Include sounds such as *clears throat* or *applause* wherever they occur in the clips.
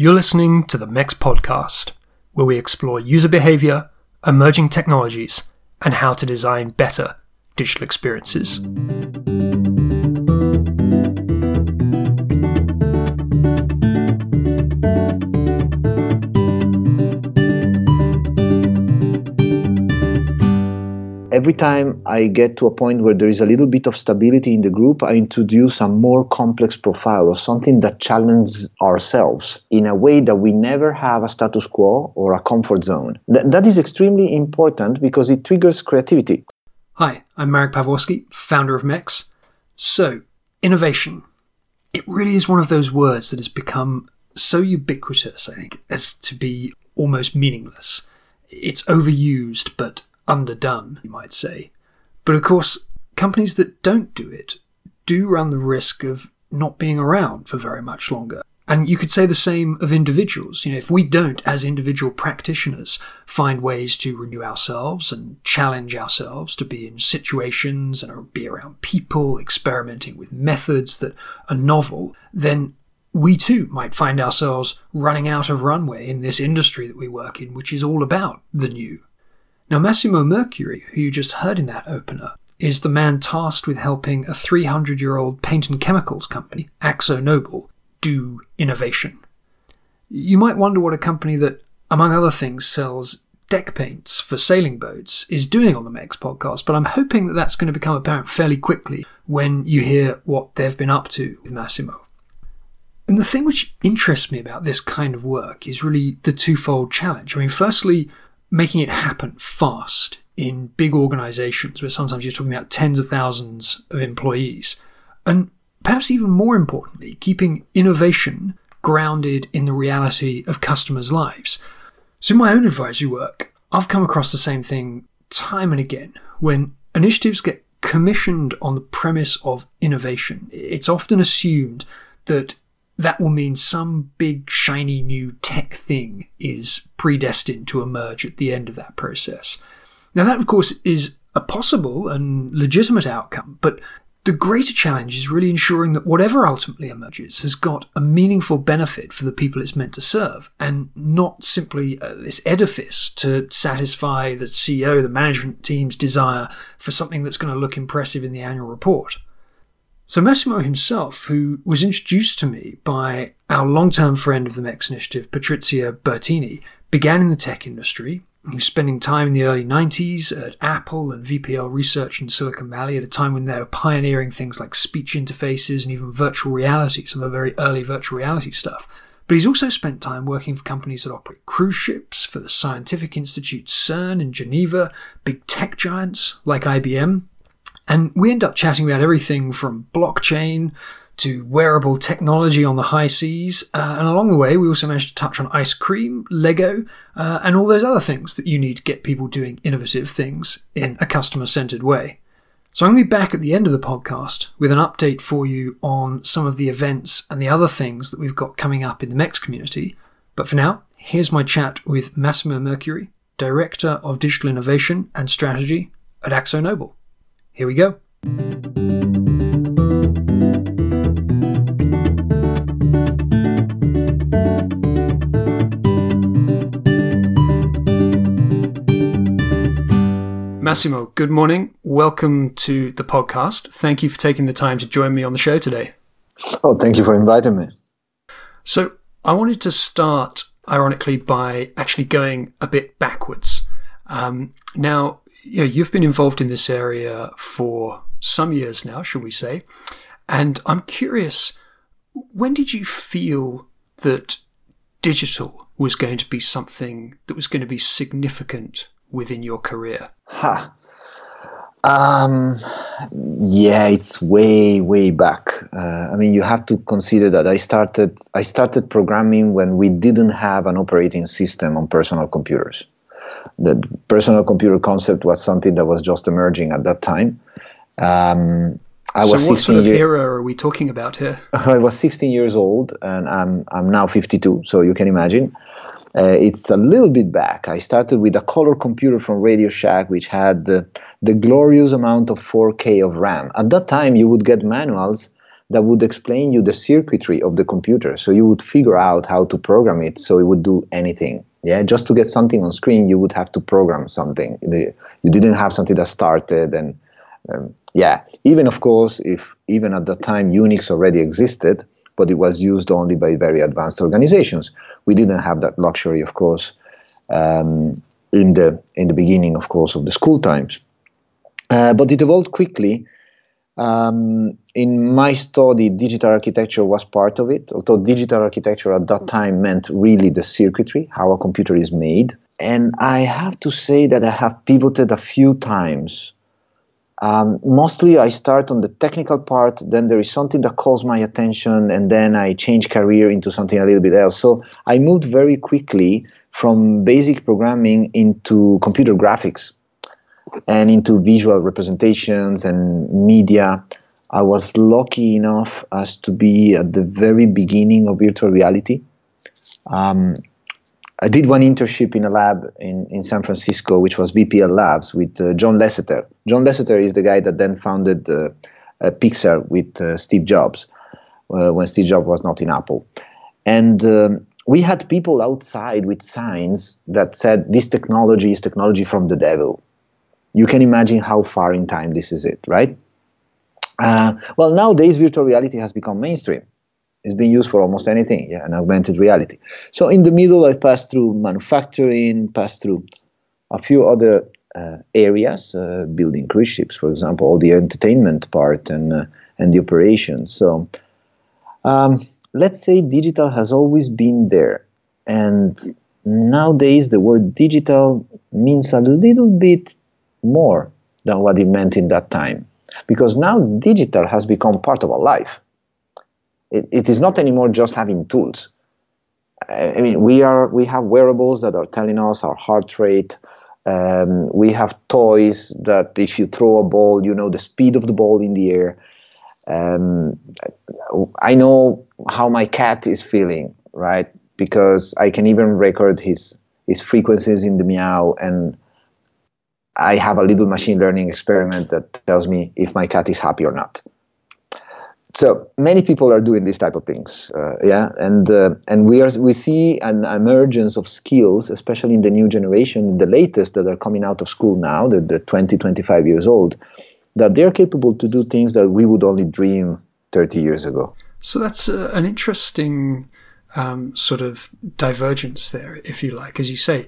You're listening to the MEX podcast, where we explore user behavior, emerging technologies, and how to design better digital experiences. Every time I get to a point where there is a little bit of stability in the group, I introduce a more complex profile or something that challenges ourselves in a way that we never have a status quo or a comfort zone. Th- that is extremely important because it triggers creativity. Hi, I'm Marek Pawłowski, founder of MEX. So, innovation. It really is one of those words that has become so ubiquitous, I think, as to be almost meaningless. It's overused, but underdone, you might say. But of course, companies that don't do it do run the risk of not being around for very much longer. And you could say the same of individuals. You know, if we don't, as individual practitioners, find ways to renew ourselves and challenge ourselves to be in situations and be around people, experimenting with methods that are novel, then we too might find ourselves running out of runway in this industry that we work in, which is all about the new. Now, Massimo Mercury, who you just heard in that opener, is the man tasked with helping a 300 year old paint and chemicals company, AkzoNobel, do innovation. You might wonder what a company that, among other things, sells deck paints for sailing boats is doing on the MEX podcast, but I'm hoping that that's going to become apparent fairly quickly when you hear what they've been up to with Massimo. And the thing which interests me about this kind of work is really the twofold challenge. I mean, firstly, making it happen fast in big organizations where sometimes you're talking about tens of thousands of employees. And perhaps even more importantly, keeping innovation grounded in the reality of customers' lives. So, in my own advisory work, I've come across the same thing time and again. When initiatives get commissioned on the premise of innovation, it's often assumed that that will mean some big, shiny new tech thing is predestined to emerge at the end of that process. Now, that, of course, is a possible and legitimate outcome, but the greater challenge is really ensuring that whatever ultimately emerges has got a meaningful benefit for the people it's meant to serve, and not simply uh, this edifice to satisfy the CEO, the management team's desire for something that's going to look impressive in the annual report. So Massimo himself, who was introduced to me by our long-term friend of the MEX initiative, Patrizia Bertini, began in the tech industry. He was spending time in the early 90s at Apple and VPL Research in Silicon Valley at a time when they were pioneering things like speech interfaces and even virtual reality, some of the very early virtual reality stuff. But he's also spent time working for companies that operate cruise ships, for the Scientific Institute CERN in Geneva, big tech giants like IBM, and we end up chatting about everything from blockchain to wearable technology on the high seas. Uh, and along the way, we also managed to touch on ice cream, Lego, uh, and all those other things that you need to get people doing innovative things in a customer centered way. So I'm going to be back at the end of the podcast with an update for you on some of the events and the other things that we've got coming up in the MEX community. But for now, here's my chat with Massimo Mercury, Director of Digital Innovation and Strategy at AkzoNobel. Here we go. Massimo, good morning. Welcome to the podcast. Thank you for taking the time to join me on the show today. Oh, thank you for inviting me. So, I wanted to start, ironically, by actually going a bit backwards. Um, now, you know, you've been involved in this area for some years now, shall we say? And I'm curious, when did you feel that digital was going to be something that was going to be significant within your career? Ha. Um, yeah, it's way, way back. Uh, I mean, you have to consider that I started I started programming when we didn't have an operating system on personal computers the personal computer concept was something that was just emerging at that time. Um, I so was what sort of year- era are we talking about here? *laughs* I was 16 years old, and I'm I'm now 52. So you can imagine, uh, it's a little bit back. I started with a color computer from Radio Shack, which had the, the glorious amount of 4K of RAM. At that time, you would get manuals that would explain you the circuitry of the computer. So you would figure out how to program it so it would do anything. Yeah, just to get something on screen, you would have to program something. You didn't have something that started and um, yeah, even of course, if even at the time Unix already existed, but it was used only by very advanced organizations. We didn't have that luxury, of course, um, in the in the beginning, of course, of the school times. Uh, but it evolved quickly. Um, in my study, digital architecture was part of it, although digital architecture at that time meant really the circuitry, how a computer is made. And I have to say that I have pivoted a few times um, mostly I start on the technical part, then there is something that calls my attention, and then I change career into something a little bit else. So I moved very quickly from basic programming into computer graphics and into visual representations and media. I was lucky enough as to be at the very beginning of virtual reality. Um, I did one internship in a lab in, in San Francisco, which was VPL Labs with uh, John Lasseter. John Lasseter is the guy that then founded uh, uh, Pixar with uh, Steve Jobs uh, when Steve Jobs was not in Apple. And um, we had people outside with signs that said, This technology is technology from the devil. You can imagine how far in time this is it, right? Uh, well, nowadays, virtual reality has become mainstream it's being used for almost anything, yeah, an augmented reality. So in the middle, I passed through manufacturing, passed through a few other uh, areas, uh, building cruise ships, for example, all the entertainment part and uh, and the operations. So um, let's say digital has always been there, and nowadays the word digital means a little bit more than what it meant in that time, because now digital has become part of our life it, it is not anymore just having tools. I mean, we are we have wearables that are telling us our heart rate. Um, we have toys that if you throw a ball, you know the speed of the ball in the air. Um, I know how my cat is feeling, right? Because I can even record his his frequencies in the meow, and I have a little machine learning experiment that tells me if my cat is happy or not. So many people are doing these type of things uh, yeah? And uh, and we are we see an emergence of skills especially in the new generation the latest that are coming out of school now the, the 20 25 years old that they're capable to do things that we would only dream 30 years ago. So that's uh, an interesting um, sort of divergence there if you like. As you say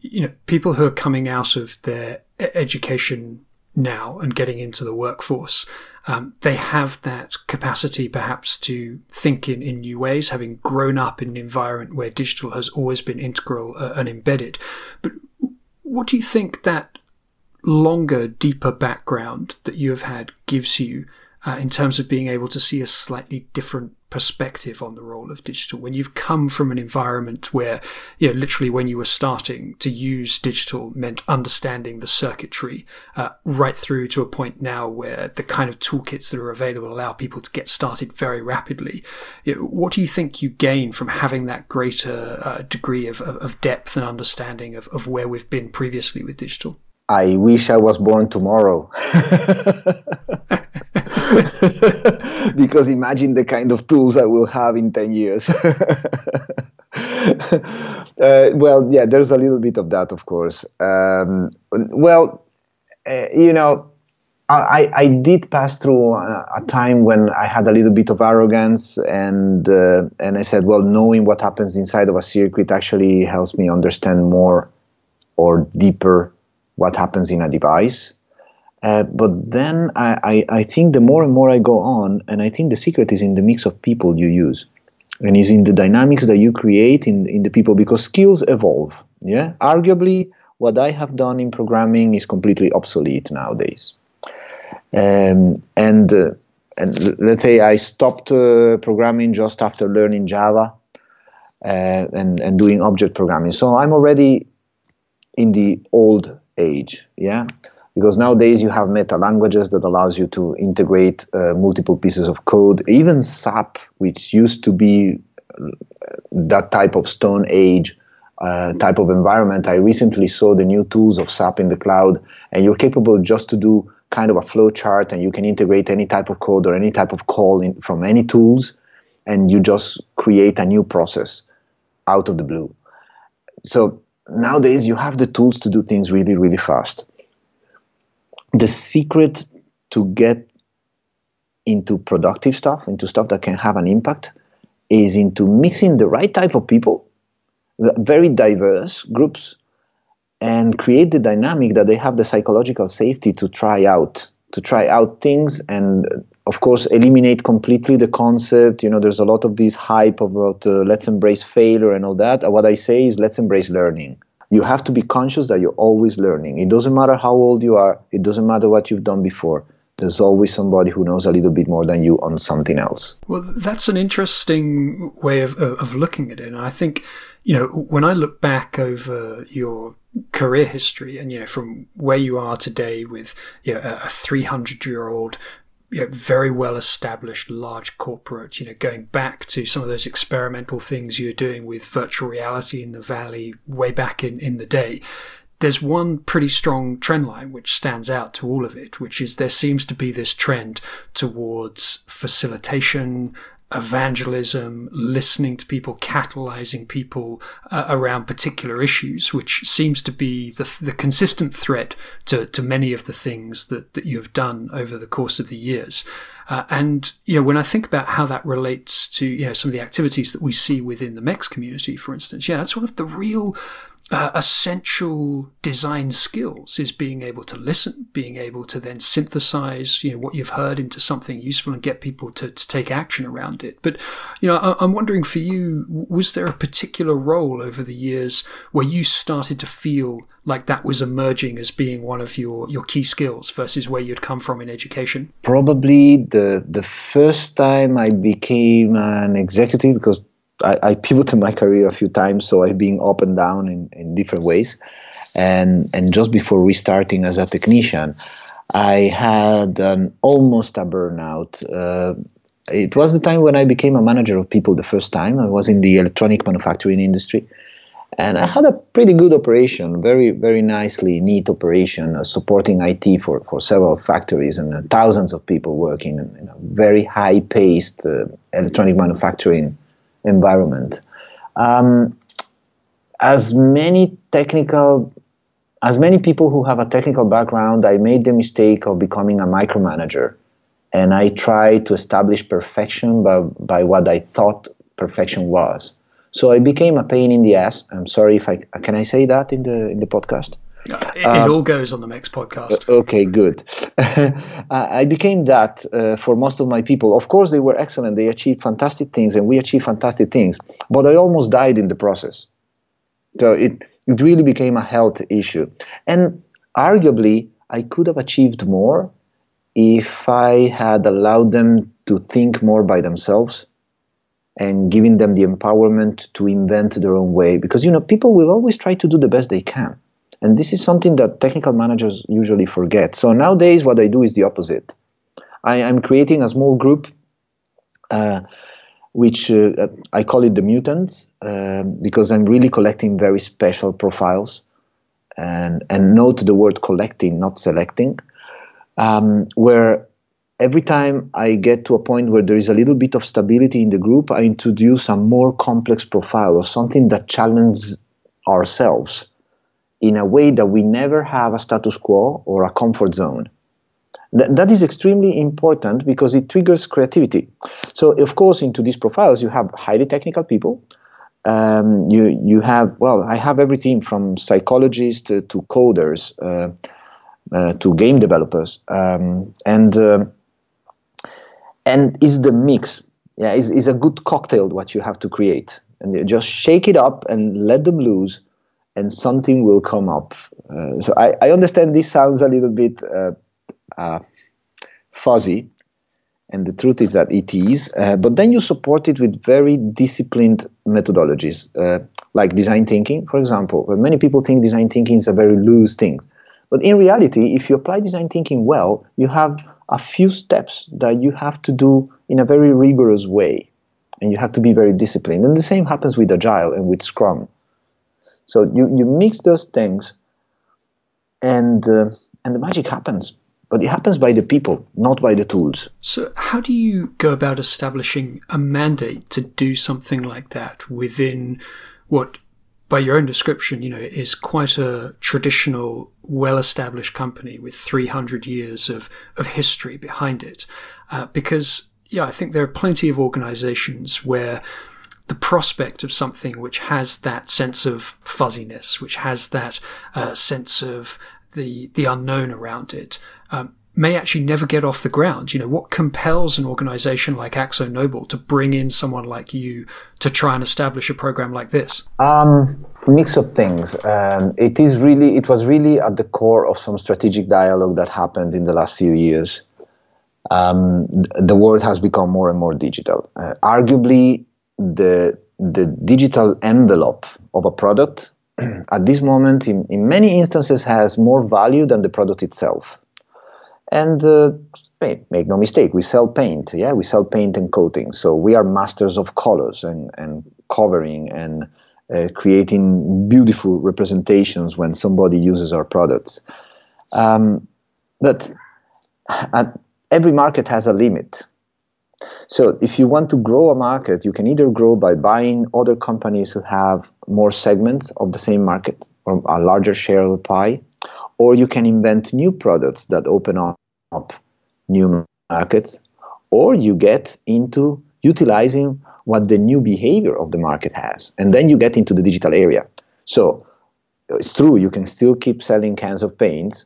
you know people who are coming out of their education now and getting into the workforce, um, they have that capacity perhaps to think in, in new ways, having grown up in an environment where digital has always been integral uh, and embedded. But what do you think that longer, deeper background that you have had gives you uh, in terms of being able to see a slightly different perspective on the role of digital when you've come from an environment where you know literally when you were starting to use digital meant understanding the circuitry uh, right through to a point now where the kind of toolkits that are available allow people to get started very rapidly you know, what do you think you gain from having that greater uh, degree of, of, depth and understanding of, of where we've been previously with digital I wish I was born tomorrow. *laughs* *laughs* because imagine the kind of tools I will have in 10 years. *laughs* uh, well, yeah, there's a little bit of that, of course. Um, well, uh, you know, I, I did pass through a, a, time when I had a little bit of arrogance, and uh, and I said, well, knowing what happens inside of a circuit actually helps me understand more or deeper what happens in a device. Uh, but then I, I, I, think the more and more I go on, and I think the secret is in the mix of people you use, and is in the dynamics that you create in, in the people because skills evolve. Yeah, arguably, what I have done in programming is completely obsolete nowadays. Um, and uh, and let's say I stopped uh, programming just after learning Java uh, and and doing object programming. So I'm already in the old age. Yeah because nowadays you have meta languages that allows you to integrate uh, multiple pieces of code. Even SAP which used to be uh, that type of stone age uh, type of environment i recently saw the new tools of SAP in the cloud and you're capable just to do kind of a flow chart and you can integrate any type of code or any type of call in, from any tools and you just create a new process out of the blue. So nowadays you have the tools to do things really really fast the secret to get into productive stuff into stuff that can have an impact is into mixing the right type of people very diverse groups and create the dynamic that they have the psychological safety to try out to try out things and of course eliminate completely the concept. You know there's a lot of this hype about uh, let's embrace failure and all that. What i say is let's embrace learning you have to be conscious that you're always learning. It doesn't matter how old you are. It doesn't matter what you've done before. There's always somebody who knows a little bit more than you on something else. Well that's an interesting way of, of looking at it. And i think you know when i look back over your career history and you know from where you are today with you know, a 300 year old you know, very well established large corporate, you know, going back to some of those experimental things you're doing with virtual reality in the valley way back in, in the day. There's one pretty strong trend line which stands out to all of it, which is there seems to be this trend towards facilitation, evangelism, listening to people, catalyzing people uh, around particular issues, which seems to be the, the consistent threat to, to many of the things that, that you have done over the course of the years. Uh, and, you know, when I think about how that relates to, you know, some of the activities that we see within the MEX community, for instance, yeah, that's one of the real uh, essential design skills is being able to listen, being able to then synthesize, you know, what you've heard into something useful and get people to, to take action around it. But, you know, I, I'm wondering for you, was there a particular role over the years where you started to feel like that was emerging as being one of your, your key skills versus where you'd come from in education? Probably the the first time I became an executive because I, I, pivoted my career a few times, so I've been up and down in, in different ways. And and just before restarting as a technician, I had an almost a burnout. Uh, it was the time when I became a manager of people the first time. I was in the electronic manufacturing industry, and I had a pretty good operation, very very nicely neat operation, uh, supporting IT for, for several factories and uh, thousands of people working in, in a very high paced uh, electronic manufacturing environment. Um, as many technical, as many people who have a technical background, I made the mistake of becoming a micromanager, and I tried to establish perfection by, by what I thought perfection was. So I became a pain in the ass. I'm sorry if I can I say that in the in the podcast. It, um, all goes on the MEX podcast. Uh, okay, good. *laughs* I became that uh, for most of my people. Of course, they were excellent. They achieved fantastic things, and we achieved fantastic things. But I almost died in the process. So it it really became a health issue, and arguably, I could have achieved more if I had allowed them to think more by themselves and giving them the empowerment to invent their own way. Because you know, people will always try to do the best they can and this is something that technical managers usually forget. So nowadays, what I do is the opposite. I am creating a small group, uh, which uh, I call it the mutants, uh, because I'm really collecting very special profiles. And, and note the word collecting, not selecting, um, where every time I get to a point where there is a little bit of stability in the group, I introduce a more complex profile or something that challenges ourselves in a way that we never have a status quo or a comfort zone. Th- that is extremely important because it triggers creativity. So, of course, into these profiles, you have highly technical people. Um, you you have well, I have everything from psychologists to, to coders uh, uh, to game developers, um, and uh, and it's the mix. Yeah, it's, is a good cocktail what you have to create, and you just shake it up and let them loose and something will come up. Uh, so I, I, understand this sounds a little bit uh, uh, fuzzy, and the truth is that it is. Uh, but then you support it with very disciplined methodologies, uh, like design thinking, for example. Many people think design thinking is a very loose thing, but in reality, if you apply design thinking well, you have a few steps that you have to do in a very rigorous way, and you have to be very disciplined. And the same happens with Agile and with Scrum. So you, you mix those things, and uh, and the magic happens. but it happens by the people, not by the tools. So, how do you go about establishing a mandate to do something like that within what, by your own description, you know, is quite a traditional, well-established company with 300 years of, of history behind it? Uh, because, yeah, I think there are plenty of organizations where the prospect of something which has that sense of fuzziness, which has that uh, sense of the the unknown around it, um, may actually never get off the ground. You know, what compels an organization like AkzoNobel to bring in someone like you to try and establish a program like this? Um, mix of things. Um, it is really, it was really at the core of some strategic dialogue that happened in the last few years. Um, the world has become more and more digital. Uh, arguably, the the digital envelope of a product *clears throat* at this moment in, in many instances has more value than the product itself. And uh, make no mistake we sell paint yeah? We sell paint and coating. So we are masters of colors and, and covering and uh, creating beautiful representations when somebody uses our products. Um, but every market has a limit so if you want to grow a market, you can either grow by buying other companies who have more segments of the same market or a larger share of the pie, or you can invent new products that open up new markets, or you get into utilizing what the new behavior of the market has, and then you get into the digital area. So it's true, you can still keep selling cans of paint,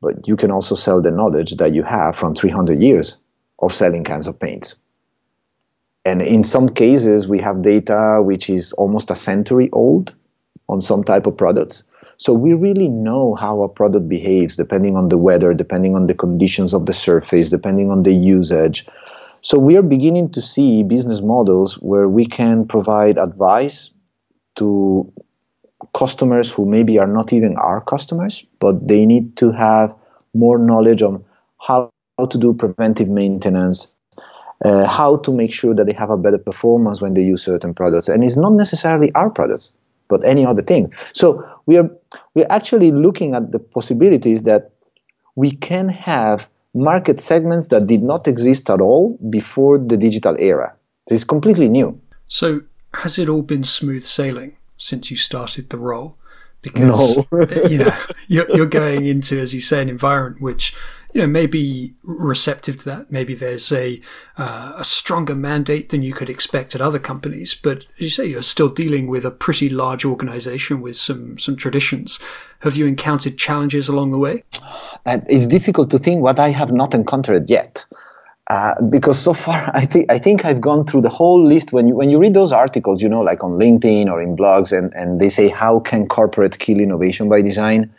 but you can also sell the knowledge that you have from 300 years of selling cans of paint. And in some cases, we have data which is almost a century old on some type of products. So we really know how a product behaves depending on the weather, depending on the conditions of the surface, depending on the usage. So we are beginning to see business models where we can provide advice to customers who maybe are not even our customers, but they need to have more knowledge on how how to do preventive maintenance, uh, how to make sure that they have a better performance when they use certain products. And it's not necessarily our products, but any other thing. So we are we're actually looking at the possibilities that we can have market segments that did not exist at all before the digital era. It's completely new. So has it all been smooth sailing since you started the role? Because no. *laughs* you know you're, you're going into, as you say, an environment which you know, maybe receptive to that. Maybe there's a uh, a stronger mandate than you could expect at other companies. But as you say, you're still dealing with a pretty large organization with some some traditions. Have you encountered challenges along the way? It's difficult to think what I have not encountered yet. Uh, because so far *laughs* I think I think I've gone through the whole list. When you when you read those articles, you know, like on LinkedIn or in blogs, and, and they say how can corporate kill innovation by design,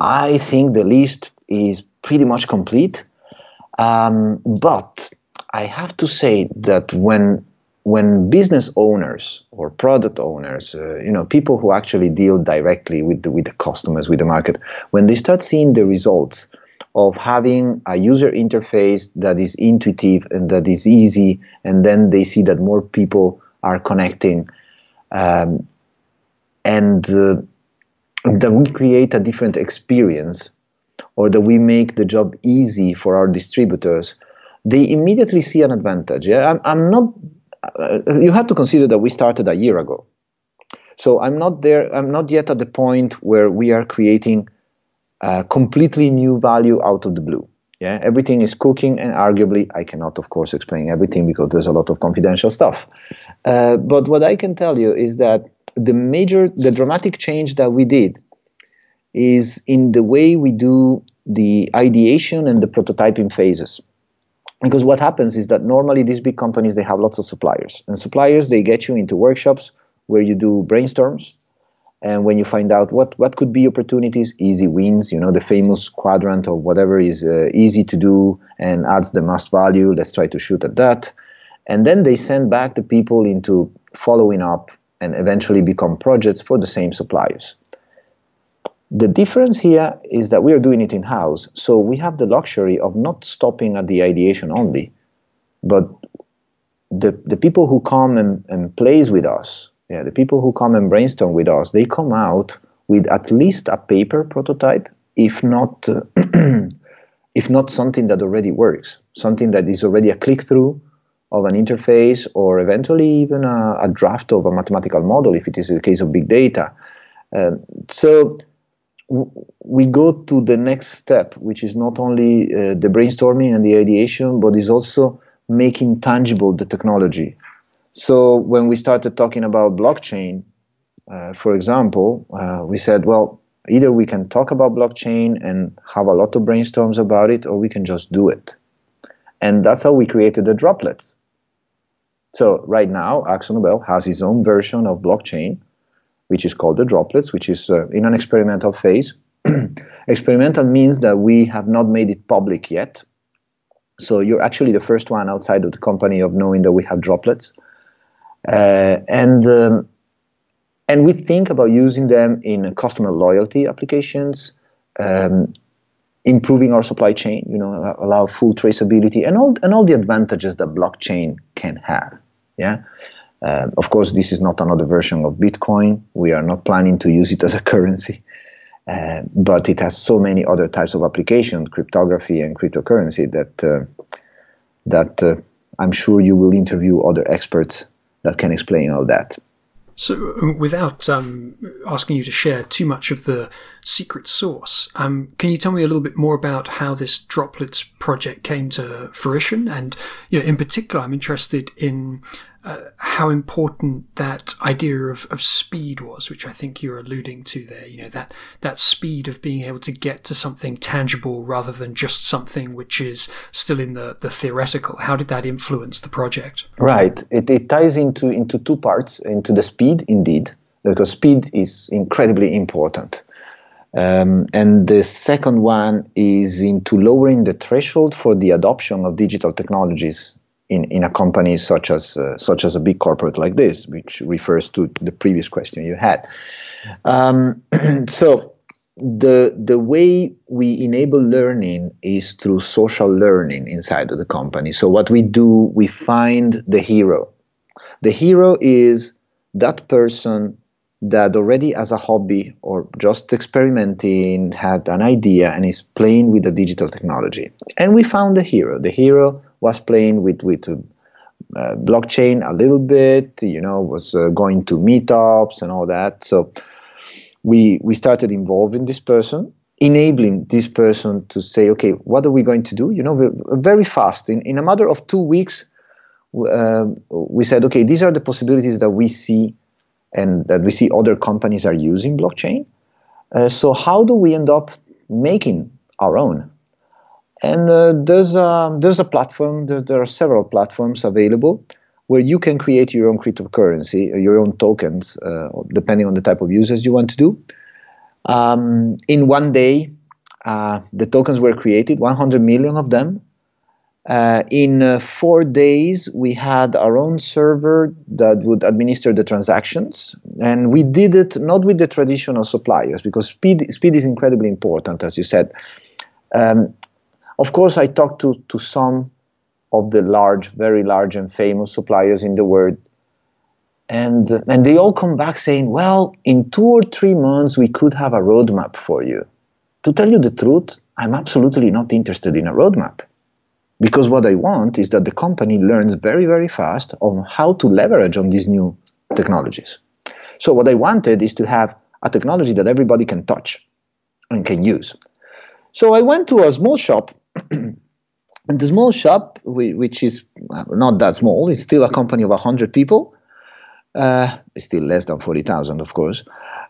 I think the list is pretty much complete. Um, but I have to say that when when business owners or product owners, uh, you know, people who actually deal directly with the, with the customers, with the market, when they start seeing the results of having a user interface that is intuitive and that is easy, and then they see that more people are connecting, um, and uh, that we create a different experience or that we make the job easy for our distributors, they immediately see an advantage. Yeah, I'm, I'm not. Uh, you have to consider that we started a year ago, so I'm not there. I'm not yet at the point where we are creating a completely new value out of the blue. Yeah, everything is cooking, and arguably, I cannot, of course, explain everything because there's a lot of confidential stuff. Uh, but what I can tell you is that the major, the dramatic change that we did is in the way we do the ideation and the prototyping phases. Because what happens is that normally these big companies they have lots of suppliers. And suppliers they get you into workshops where you do brainstorms. And when you find out what what could be opportunities easy wins you know the famous quadrant of whatever is uh, easy to do and adds the most value let's try to shoot at that. And then they send back the people into following up and eventually become projects for the same suppliers the difference here is that we are doing it in house, so we have the luxury of not stopping at the ideation only, but the, the people who come and, and plays with us, yeah, the people who come and brainstorm with us, they come out with at least a paper prototype, if not uh, *clears throat* if not something that already works, something that is already a click through of an interface or eventually even a, a, draft of a mathematical model if it is the case of big data. Um, so we go to the next step, which is not only uh, the brainstorming and the ideation, but is also making tangible the technology. So when we started talking about blockchain, uh, for example, uh, we said, well, either we can talk about blockchain and have a lot of brainstorms about it, or we can just do it. And that's how we created the droplets. So right now, AkzoNobel has its own version of blockchain, which is called the droplets, which is uh, in an experimental phase. *clears throat* experimental means that we have not made it public yet. So you're actually the first one outside of the company of knowing that we have droplets. Uh, and um, and we think about using them in customer loyalty applications, um, improving our supply chain, you know, allow full traceability and all and all the advantages that blockchain can have. Yeah. Uh, of course, this is not another version of Bitcoin. We are not planning to use it as a *laughs* currency, uh, but it has so many other types of application, cryptography and cryptocurrency that uh, that uh, I'm sure you will interview other experts that can explain all that. So, um, without um, asking you to share too much of the secret source, um, can you tell me a little bit more about how this droplets project came to fruition? And, you know, in particular, I'm interested in uh, how important that idea of, of speed was, which I think you're alluding to there. You know that that speed of being able to get to something tangible rather than just something which is still in the, the theoretical. How did that influence the project? Right. It, it ties into into two parts. Into the speed, indeed, because speed is incredibly important. Um, and the second one is into lowering the threshold for the adoption of digital technologies in, in a company such as uh, such as a big corporate like this, which refers to the previous question you had. Um, *clears throat* so the the way we enable learning is through social learning inside of the company. So what we do, we find the hero. The hero is that person that already as a hobby or just experimenting had an idea and is playing with the digital technology. And we found the hero. The hero was playing with with uh, blockchain a little bit. You know, was uh, going to meetups and all that. So we we started involving this person, enabling this person to say, okay, what are we going to do? You know, very fast in in a matter of two weeks. Uh, we said, okay, these are the possibilities that we see and that we see other companies are using blockchain. Uh, so how do we end up making our own? And uh, there's a there's a platform. There, there are several platforms available where you can create your own cryptocurrency, or your own tokens, uh, depending on the type of users you want to do. Um, in one day, uh, the tokens were created, 100 million of them. Uh, in uh, four days, we had our own server that would administer the transactions, and we did it not with the traditional suppliers because speed speed is incredibly important, as you said. Um, of course, I talked to, to some of the large, very large and famous suppliers in the world. And, and they all come back saying, well, in two or three months, we could have a roadmap for you. To tell you the truth, I'm absolutely not interested in a roadmap. Because what I want is that the company learns very, very fast on how to leverage on these new technologies. So, what I wanted is to have a technology that everybody can touch and can use. So, I went to a small shop and the small shop, which is not that small, it's still a company of 100 people. Uh, still less than 40,000, of course.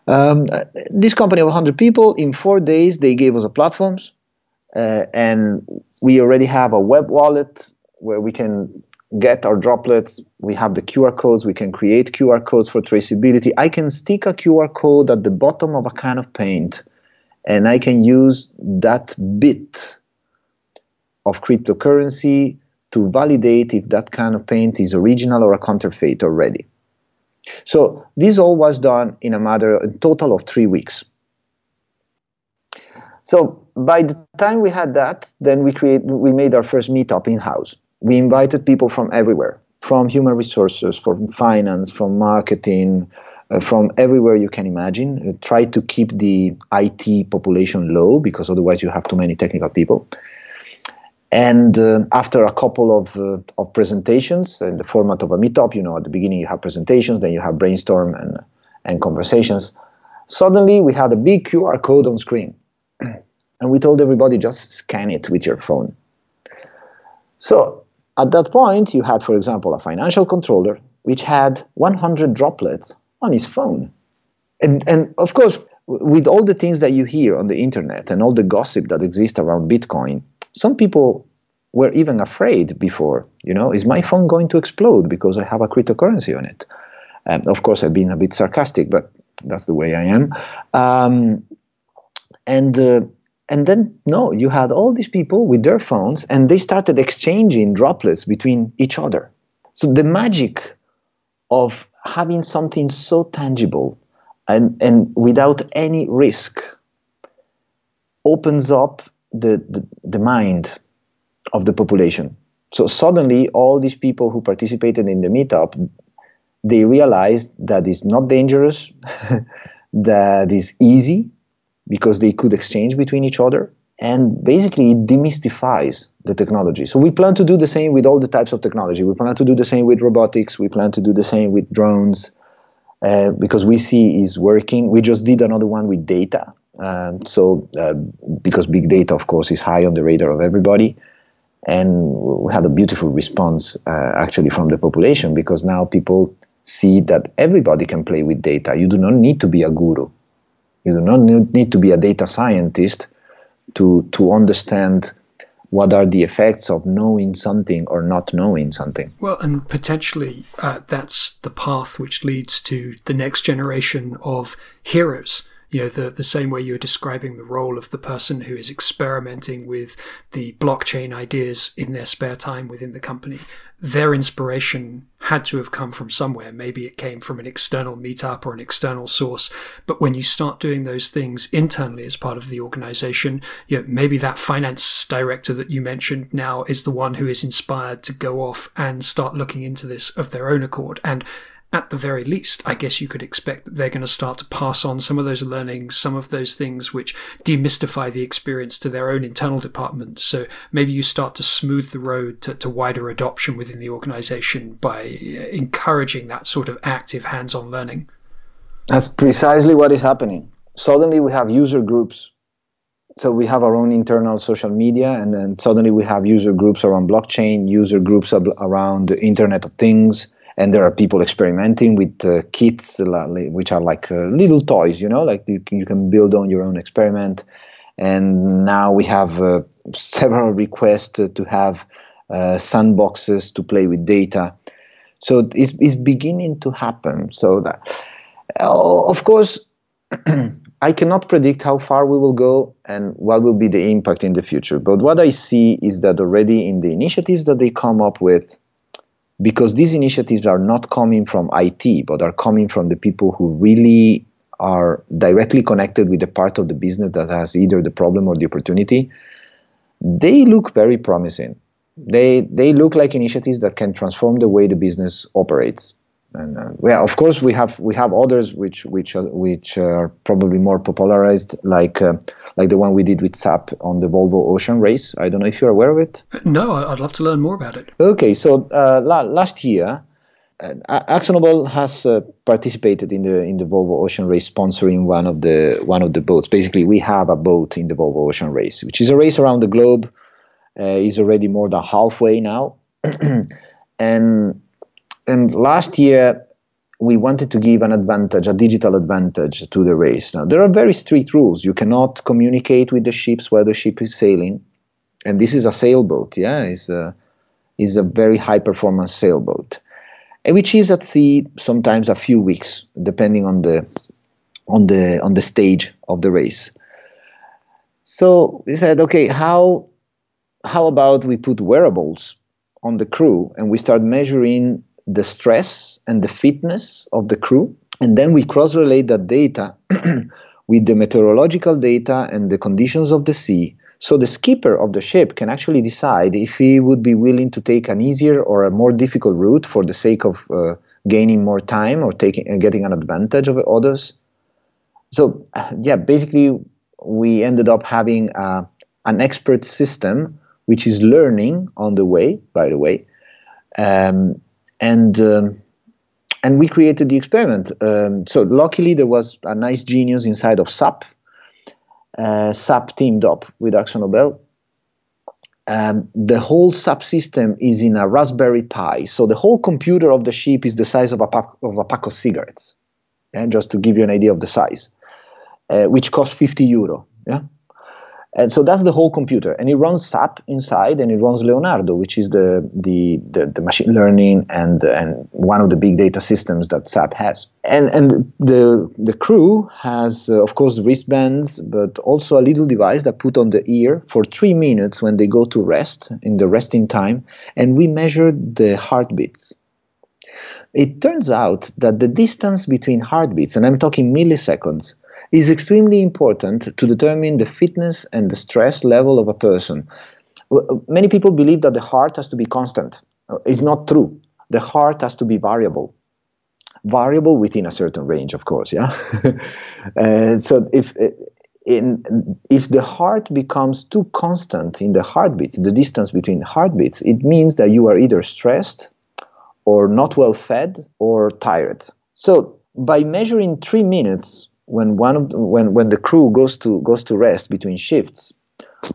Um, this company of 100 people, in four days, they gave us a platforms. Uh, and we already have a web wallet where we can get our droplets. We have the QR codes. We can create QR codes for traceability. I can stick a QR code at the bottom of a can of paint, and I can use that bit of cryptocurrency to validate if that kind of paint is original or a counterfeit already. So this all was done in a matter, a total of three weeks. So by the time we had that, then we create, we made our first meetup in house. We invited people from everywhere, from human resources, from finance, from marketing, uh, from everywhere you can imagine. Uh, try to keep the IT population low because otherwise you have too many technical people. And uh, after a couple of, uh, of presentations in the format of a meetup, you know, at the beginning you have presentations, then you have brainstorm and, and conversations. Suddenly we had a big QR code on screen. *clears throat* And we told everybody just scan it with your phone. So at that point, you had, for example, a financial controller which had 100 droplets on his phone. And, and of course, with all the things that you hear on the internet and all the gossip that exists around Bitcoin, some people were even afraid before, you know, is my phone going to explode because I have a cryptocurrency on it? And of course, I've been a bit sarcastic, but that's the way I am. Um, and uh, and then no, you had all these people with their phones, and they started exchanging droplets between each other. So the magic of having something so tangible and, and without any risk opens up the, the, the mind of the population. So suddenly, all these people who participated in the meetup, they realized that it's not dangerous, *laughs* that is easy, because they could exchange between each other, and basically it demystifies the technology. So we plan to do the same with all the types of technology. We plan to do the same with robotics. We plan to do the same with drones, uh, because we see is working. We just did another one with data. Um, so uh, because big data, of course, is high on the radar of everybody, and we had a beautiful response uh, actually from the population because now people see that everybody can play with data. You do not need to be a guru. You do not need to be a data scientist to to understand what are the effects of knowing something or not knowing something. Well, and potentially uh, that's the path which leads to the next generation of heroes you know, the, the same way you were describing the role of the person who is experimenting with the blockchain ideas in their spare time within the company. Their inspiration had to have come from somewhere. Maybe it came from an external meetup or an external source. But when you start doing those things internally as part of the organization, you know, maybe that finance director that you mentioned now is the one who is inspired to go off and start looking into this of their own accord. And at the very least, I guess you could expect that they're going to start to pass on some of those learnings, some of those things which demystify the experience to their own internal departments. So maybe you start to smooth the road to, to wider adoption within the organization by uh, encouraging that sort of active hands on learning. That's precisely what is happening. Suddenly we have user groups. So we have our own internal social media, and then suddenly we have user groups around blockchain, user groups around the Internet of Things and there are people experimenting with uh, kits which are like uh, little toys you know like you can, you can build on your own experiment. And now we have uh, *laughs* several requests to, have uh, sandboxes to play with data. So it's, it's beginning to happen. So that uh, of course *clears throat* I cannot predict how far we will go and what will be the impact in the future. But what I see is that already in the initiatives that they come up with, because these initiatives are not coming from IT, but are coming from the people who really are directly connected with the part of the business that has either the problem or the opportunity, they look very promising. They, they look like initiatives that can transform the way the business operates. And uh, well, of course, we have we have others which which are, which are probably more popularized, like uh, like the one we did with SAP on the Volvo Ocean Race. I don't know if you're aware of it. No, I'd love to learn more about it. Okay, so uh, la- last year, uh, AkzoNobel has uh, participated in the in the Volvo Ocean Race, sponsoring one of the one of the boats. Basically, we have a boat in the Volvo Ocean Race, which is a race around the globe. Uh, is already more than halfway now, *clears throat* and and last year we wanted to give an advantage, a digital advantage to the race. Now there are very strict rules. You cannot communicate with the ships while the ship is sailing, and this is a sailboat. Yeah, it's a is a very high performance sailboat, eh, which is at sea sometimes a few weeks, depending on the on the on the stage of the race. So we said, okay, how how about we put wearables on the crew and we start measuring the stress and the fitness of the crew. And then we cross relate that data *clears throat* with the meteorological data and the conditions of the sea. So the skipper of the ship can actually decide if he would be willing to take an easier or a more difficult route for the sake of uh, gaining more time or taking uh, getting an advantage of others. So yeah, basically we ended up having uh, an expert system which is learning on the way, by the way. Um, and um, and we created the experiment. Um, so luckily, there was a nice genius inside of SAP. Uh, SAP teamed up with AkzoNobel. Um, the whole subsystem is in a Raspberry Pi. So the whole computer of the ship is the size of a pack of, a pack of cigarettes. And just to give you an idea of the size, uh, which costs 50 euro. Yeah. And so that's the whole computer, and it runs SAP inside, and it runs Leonardo, which is the the, the, the machine learning and and one of the big data systems that SAP has. And and the the crew has, uh, of course, wristbands, but also a little device that put on the ear for three minutes when they go to rest in the resting time, and we measure the heartbeats. It turns out that the distance between heartbeats, and I'm talking milliseconds, is extremely important to determine the fitness and the stress level of a person. Many people believe that the heart has to be constant. Uh, it's not true. The heart has to be variable. Variable within a certain range, of course. Yeah. *laughs* uh, so if uh, in, if the heart becomes too constant in the heartbeats, the distance between heartbeats, it means that you are either stressed or not well fed or tired. So by measuring three minutes when one of the, when when the crew goes to goes to rest between shifts,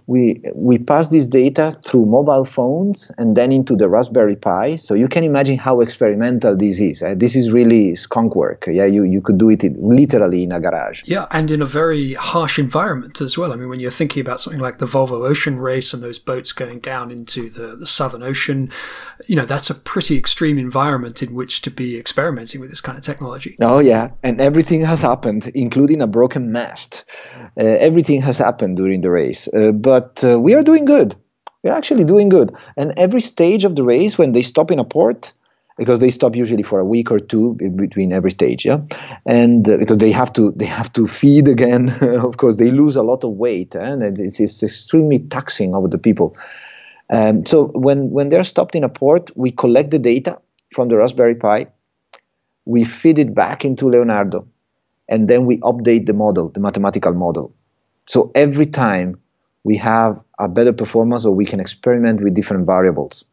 we we pass this data through mobile phones and then into the Raspberry Pi. So you can imagine how experimental this is. Uh, this is really skunk work. Yeah, you, you could do it in, literally in a garage. Yeah, and in a very harsh environment as well. I mean, when you're thinking about something like the Volvo Ocean Race and those boats going down into the, the Southern Ocean, you know, that's a pretty extreme environment in which to be experimenting with this kind of technology. Oh yeah, and everything has happened, including a broken mast. Uh, everything has happened during the race. Uh, but uh, we are doing good. We're actually doing good. And every stage of the race, when they stop in a port, because they stop usually for a week or two between every stage, yeah, and uh, because they have to they have to feed again. *laughs* of course, they lose a lot of weight, eh? and it's, it's extremely taxing over the people. Um, so when when they're stopped in a port, we collect the data from the Raspberry Pi, we feed it back into Leonardo, and then we update the model, the mathematical model. So every time we have a better performance or we can experiment with different variables.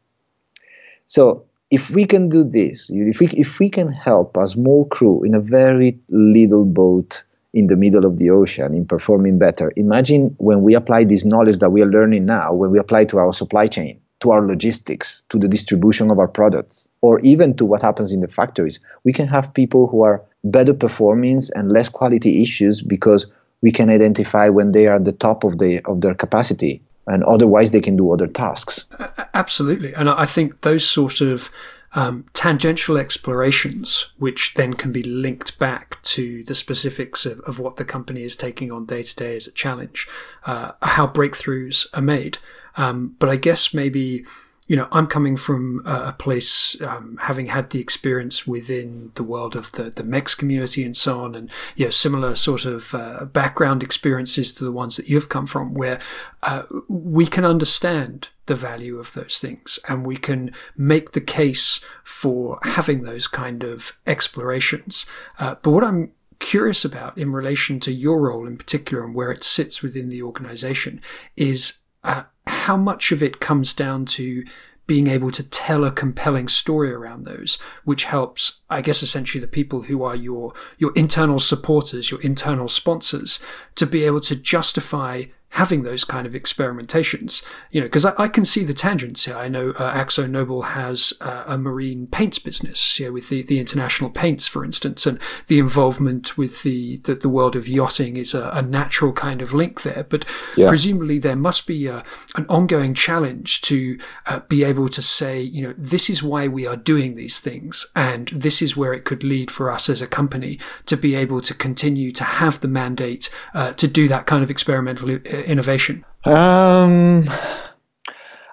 So if we can do this, if we, if we can help a small crew in a very little boat in the middle of the ocean in performing better, imagine when we apply this knowledge that we are learning now, when we apply to our supply chain, to our logistics, to the distribution of our products, or even to what happens in the factories, we can have people who are better performing and less quality issues because we can identify when they are at the top of the of their capacity and otherwise they can do other tasks absolutely and i think those sort of um, tangential explorations, which then can be linked back to the specifics of, of what the company is taking on day to day as a challenge, uh, how breakthroughs are made. Um, but I guess maybe you know, I'm coming from a place um, having had the experience within the world of the, the MEX community and so on, and you know, similar sort of uh, background experiences to the ones that you've come from, where uh, we can understand the value of those things and we can make the case for having those kind of explorations. Uh, but what I'm curious about in relation to your role in particular and where it sits within the organization is uh, how much of it comes down to being able to tell a compelling story around those, which helps, I guess, essentially the people who are your your internal supporters, your internal sponsors, to be able to justify having those kind of experimentations. You know, because I, I, can see the tangents here. I know uh, Noble has uh, a marine paints business, you know, with the, the international paints, for instance, and the involvement with the, the, the world of yachting is a, a, natural kind of link there. But yeah. presumably there must be a, an ongoing challenge to uh, be able to say, you know, this is why we are doing these things, and this is where it could lead for us as a company to be able to continue to have the mandate uh, to do that kind of experimental uh, innovation? Um,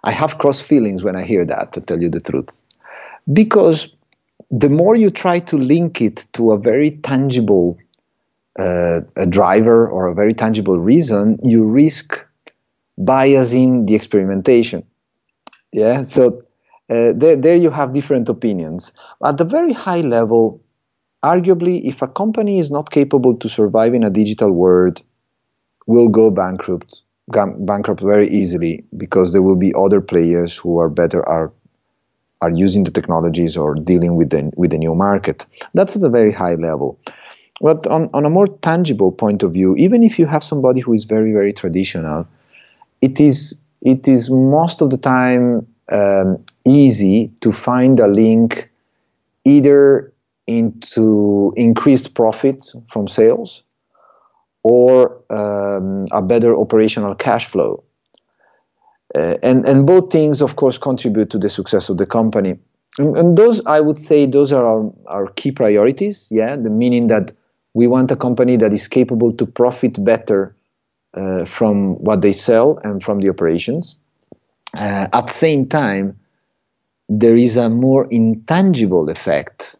I have cross feelings when I hear that, to tell you the truth. Because the more you try to link it to a very tangible uh, a driver or a very tangible reason, you risk biasing the experimentation. Yeah, so uh, there, there you have different opinions. At the very high level, arguably, if a company is not capable to survive in a digital world, will go bankrupt bankrupt very easily because there will be other players who are better are are using the technologies or dealing with the with the new market. That's at a very high level. But on, on a more tangible point of view, even if you have somebody who is very, very traditional, it is it is most of the time um, easy to find a link either into increased profit from sales or a better operational cash flow. Uh, and, and both things, of course, contribute to the success of the company. And, and, those, I would say, those are our, our key priorities. Yeah, the meaning that we want a company that is capable to profit better uh, from what they sell and from the operations. Uh, at the same time, there is a more intangible effect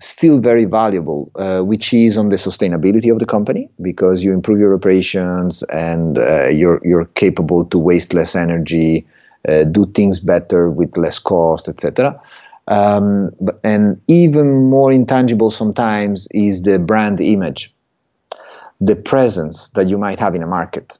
still very valuable, uh, which is on the sustainability of the company because you improve your operations and uh, you're you're capable to waste less energy, uh, do things better with less cost, etc. Um, and even more intangible sometimes is the brand image, the presence that you might have in a market.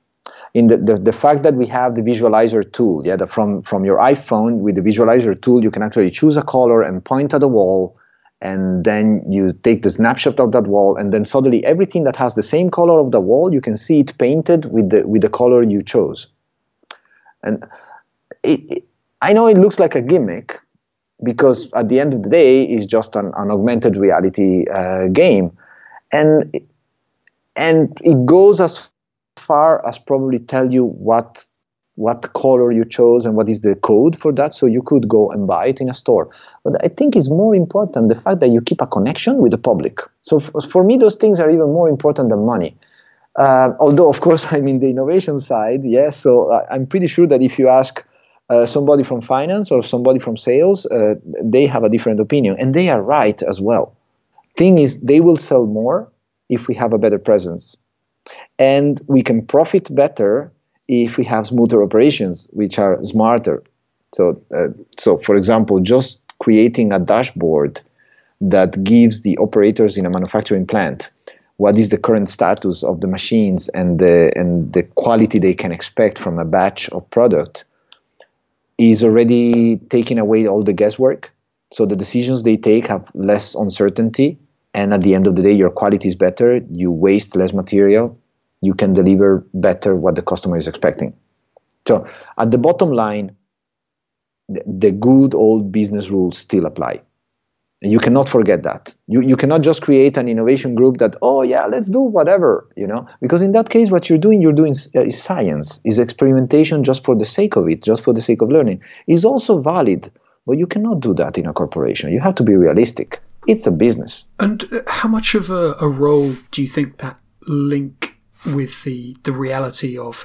In the, the, the fact that we have the visualizer tool, yeah, from, from your iPhone with the visualizer tool, you can actually choose a color and point at the wall and then you take the snapshot of that wall and then suddenly everything that has the same color of the wall you can see it painted with the with the color you chose. And it, it, i know it looks like a gimmick because at the end of the day it's just an, an augmented reality uh, game. And and it goes as far as probably tell you what what color you chose and what is the code for that so you could go and buy it in a store. But i think it's more important the fact that you keep a connection with the public. So f- for me those things are even more important than money. Uh, although of course *laughs* i'm in the innovation side yes so i'm pretty sure that if you ask uh, somebody from finance or somebody from sales uh, they have a different opinion and they are right as well. Thing is they will sell more if we have a better presence. And we can profit better if we have smoother operations, which are smarter. So, uh, so for example, just creating a dashboard that gives the operators in a manufacturing plant what is the current status of the machines and the and the quality they can expect from a batch of product is already taking away all the guesswork. So the decisions they take have less uncertainty, and at the end of the day, your quality is better. You waste less material, you can deliver better what the customer is expecting. So at the bottom line, the good old business rules still apply. You cannot forget that. You, you cannot just create an innovation group that, oh yeah, let's do whatever, you know, because in that case, what you're doing, you're doing uh, is science, is experimentation just for the sake of it, just for the sake of learning, is also valid, but you cannot do that in a corporation. You have to be realistic. It's a business. And uh, how much of a, a role do you think that link with the the reality of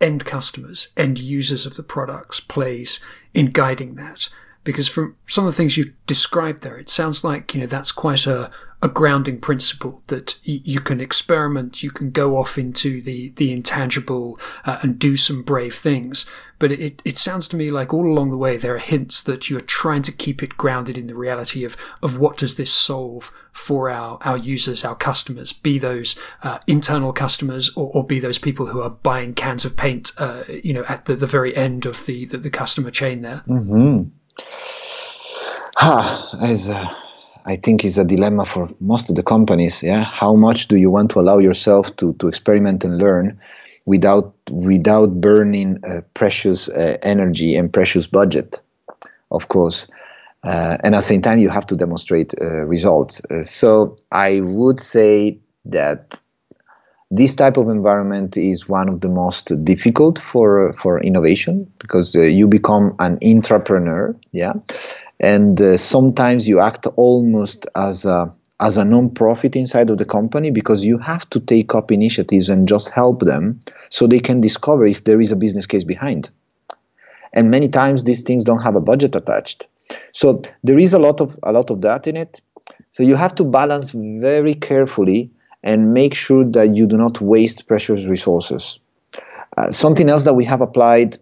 end customers, end users of the products plays in guiding that. Because from some of the things you described there, it sounds like you know that's quite a, a grounding principle that you can experiment, you can go off into the the intangible uh, and do some brave things. But it, it sounds to me like all along the way there are hints that you're trying to keep it grounded in the reality of of what does this solve for our our users, our customers, be those uh, internal customers or, or, be those people who are buying cans of paint, uh, you know, at the, the very end of the the, the customer chain there. Mm-hmm. Ha, as uh, I think is a dilemma for most of the companies. Yeah, how much do you want to allow yourself to to experiment and learn without without burning uh, precious uh, energy and precious budget? Of course. Uh, and at the same time, you have to demonstrate uh, results. Uh, so I would say that this type of environment is one of the most difficult for for innovation because uh, you become an intrapreneur. Yeah, and uh, sometimes you act almost as a as a non-profit inside of the company because you have to take up initiatives and just help them so they can discover if there is a business case behind. And many times these things don't have a budget attached. So there is a lot of a lot of that in it. So you have to balance very carefully and make sure that you do not waste precious resources. Uh, something else that we have applied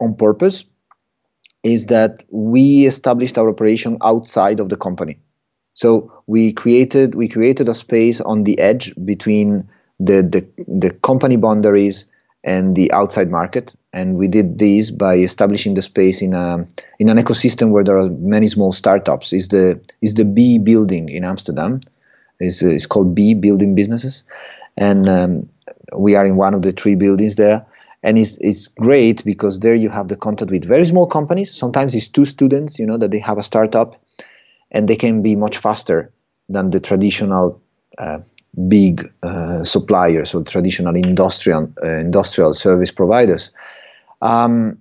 on purpose is that we established our operation outside of the company. So we created we created a space on the edge between the the, the company boundaries and the outside market. And we did this by establishing the space in a in an ecosystem where there are many small startups. Is the is the B building in Amsterdam? Is it's called B Building Businesses, and um, we are in one of the three buildings there. And it's, it's great because there you have the contact with very small companies. Sometimes it's two students, you know, that they have a startup, and they can be much faster than the traditional uh, big uh, suppliers or traditional industrial uh, industrial service providers. Um,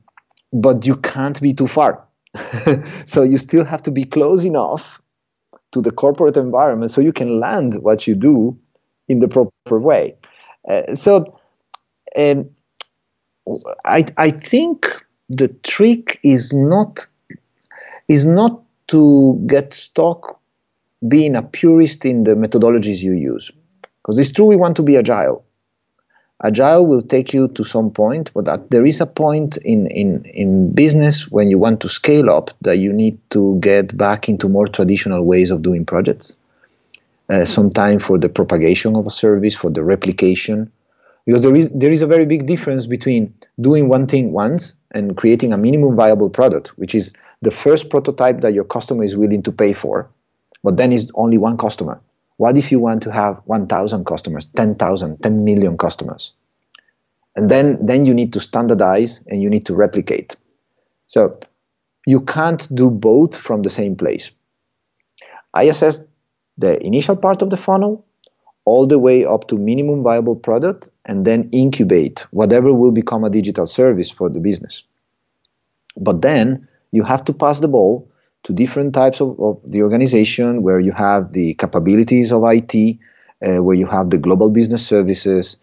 but you can't be too far. *laughs* so you still have to be close enough to the corporate environment so you can land what you do in the proper way. Uh, so um, I, I think the trick is not is not to get stuck being a purist in the methodologies you use. Because it's true we want to be agile. Agile will take you to some point, but there is a point in, in, in business when you want to scale up that you need to get back into more traditional ways of doing projects. Uh, some time for the propagation of a service, for the replication, because there is there is a very big difference between doing one thing once and creating a minimum viable product, which is the first prototype that your customer is willing to pay for, but then is only one customer. What if you want to have 1,000 customers, 10,000, 10 million customers? And then, then you need to standardize and you need to replicate. So you can't do both from the same place. I assess the initial part of the funnel all the way up to minimum viable product and then incubate whatever will become a digital service for the business. But then you have to pass the ball to different types of, of the organization where you have the capabilities of IT, uh, where you have the global business services,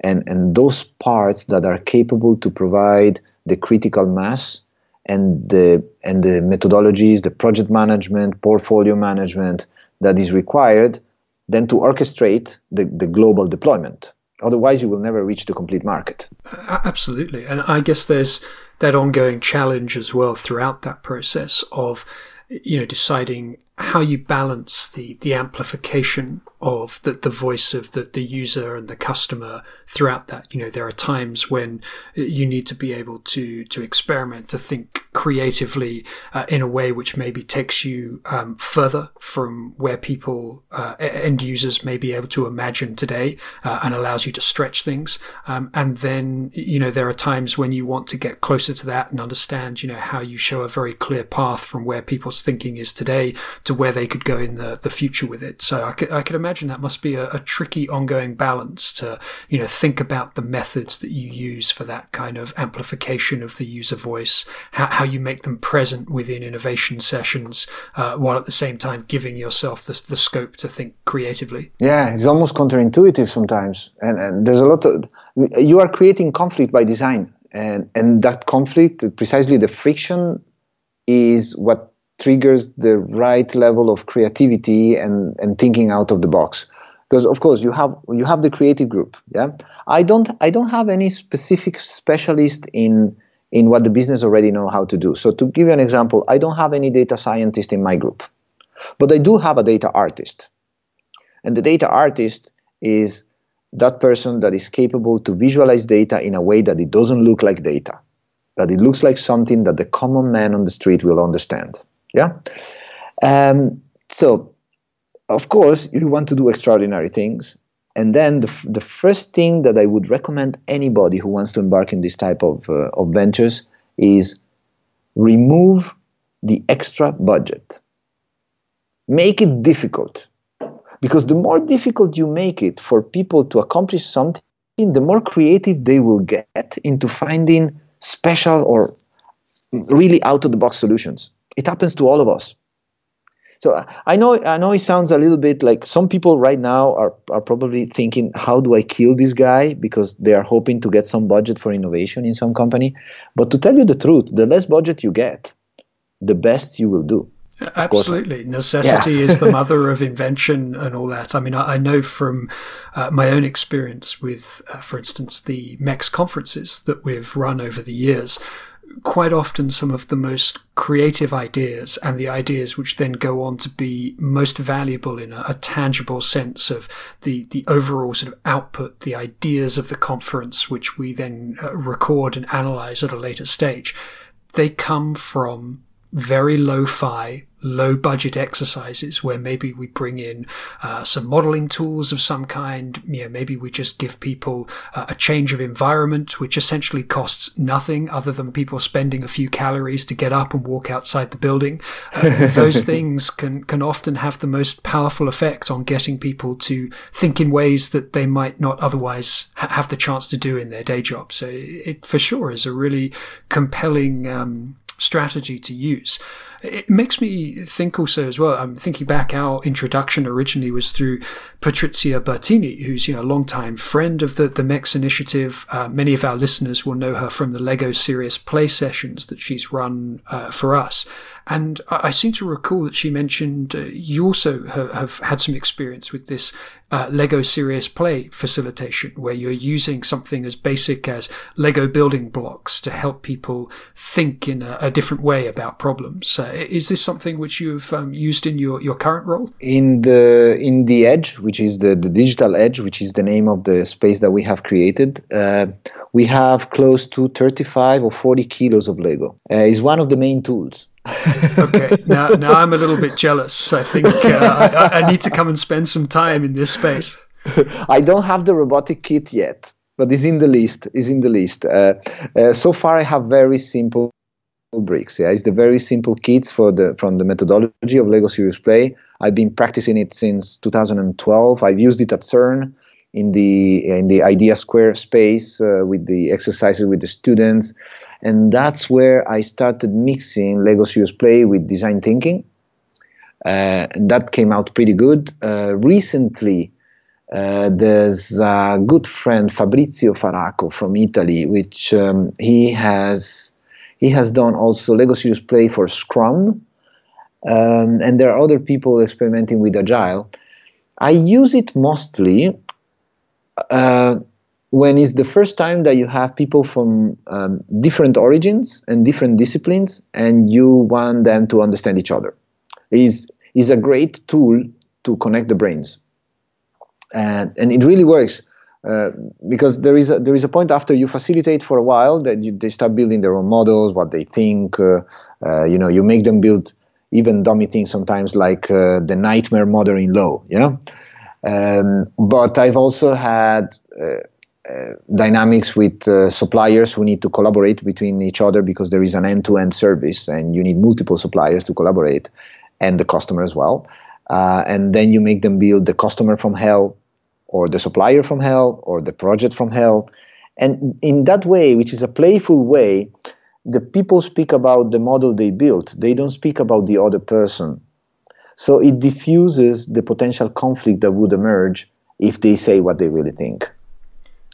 and, and those parts that are capable to provide the critical mass and the and the methodologies, the project management, portfolio management that is required, then to orchestrate the, the global deployment. Otherwise, you will never reach the complete market. Absolutely. And I guess there's that ongoing challenge as well throughout that process of, you know, deciding how you balance the, the amplification of the, the voice of the, the user and the customer throughout that. You know, there are times when you need to be able to, to experiment, to think creatively uh, in a way which maybe takes you um, further from where people, uh, end users may be able to imagine today uh, and allows you to stretch things. Um, and then, you know, there are times when you want to get closer to that and understand, you know, how you show a very clear path from where people's thinking is today to where they could go in the, the future with it. So I could, I could imagine that must be a, a tricky ongoing balance to, you know, think about the methods that you use for that kind of amplification of the user voice, how, how you make them present within innovation sessions, uh, while at the same time giving yourself the, the scope to think creatively. Yeah, it's almost counterintuitive sometimes. And, and there's a lot of, you are creating conflict by design. And, and that conflict, precisely the friction, is what triggers the right level of creativity and, and thinking out of the box. Because of course you have you have the creative group yeah? I don't i don't have any specific specialist in in what the business already know how to do. So to give you an example i don't have any data scientist in my group but i do have a data artist. And the data artist is that person that is capable to visualize data in a way that it doesn't look like data that it looks like something that the common man on the street will understand yeah. Um, so, of course, you want to do extraordinary things. And then the, the first thing that I would recommend anybody who wants to embark in this type of, uh, of ventures is remove the extra budget. Make it difficult. Because the more difficult you make it for people to accomplish something, the more creative they will get into finding special or really out of the box solutions. It happens to all of us. So I know I know it sounds a little bit like some people right now are, are probably thinking, how do I kill this guy? Because they are hoping to get some budget for innovation in some company. But to tell you the truth, the less budget you get, the best you will do. Absolutely. Necessity yeah. is the *laughs* mother of invention and all that. I mean, I, I know from uh, my own experience with, uh, for instance, the MEX conferences that we've run over the years, quite often some of the most creative ideas and the ideas which then go on to be most valuable in a, a, tangible sense of the, the overall sort of output, the ideas of the conference, which we then uh, record and analyze at a later stage. They come from very low fi, low budget exercises where maybe we bring in uh, some modeling tools of some kind. You know, maybe we just give people uh, a change of environment, which essentially costs nothing other than people spending a few calories to get up and walk outside the building. Uh, *laughs* those things can, can often have the most powerful effect on getting people to think in ways that they might not otherwise ha- have the chance to do in their day job. So it for sure is a really compelling, um, strategy to use. It makes me think also as well. I'm thinking back. Our introduction originally was through Patrizia Bertini, who's you know a long-time friend of the the MEX initiative. Uh, many of our listeners will know her from the Lego Serious Play sessions that she's run uh, for us. And I, I, seem to recall that she mentioned uh, you also have, have, had some experience with this uh, Lego Serious Play facilitation, where you're using something as basic as Lego building blocks to help people think in a, a different way about problems. Uh, is this something which you've um, used in your, your current role? In the in the Edge, which is the, the digital Edge, which is the name of the space that we have created, uh, we have close to 35 or 40 kilos of Lego. Uh, it's one of the main tools. *laughs* okay, now now I'm a little bit jealous. I think uh, I, I need to come and spend some time in this space. *laughs* I don't have the robotic kit yet, but it's in the list. Is in the list. Uh, uh, so far, I have very simple bricks. Yeah, it's the very simple kits for the from the methodology of Lego Serious Play. I've been practicing it since 2012. I've used it at CERN in the in the IdeaSquare space uh, with the exercises with the students and that's where i started mixing lego serious play with design thinking uh, and that came out pretty good uh, recently uh, there's a good friend fabrizio faraco from italy which um, he has he has done also lego serious play for scrum um, and there are other people experimenting with agile. I use it mostly uh, when it's the first time that you have people from um, different origins and different disciplines and you want them to understand each other. Is is a great tool to connect the brains. And and it really works uh, because there is a, there is a point after you facilitate for a while that you, they start building their own models what they think uh, uh, you know you make them build even dummy things sometimes like uh, the nightmare mother-in-law yeah um, but I've also had uh, dynamics with suppliers who need to collaborate between each other because there is an end-to-end service and you need multiple suppliers to collaborate and the customer as well. And then you make them build the customer from hell or the supplier from hell or the project from hell. And in that way, which is a playful way, the people speak about the model they built. They don't speak about the other person so it diffuses the potential conflict that would emerge if they say what they really think.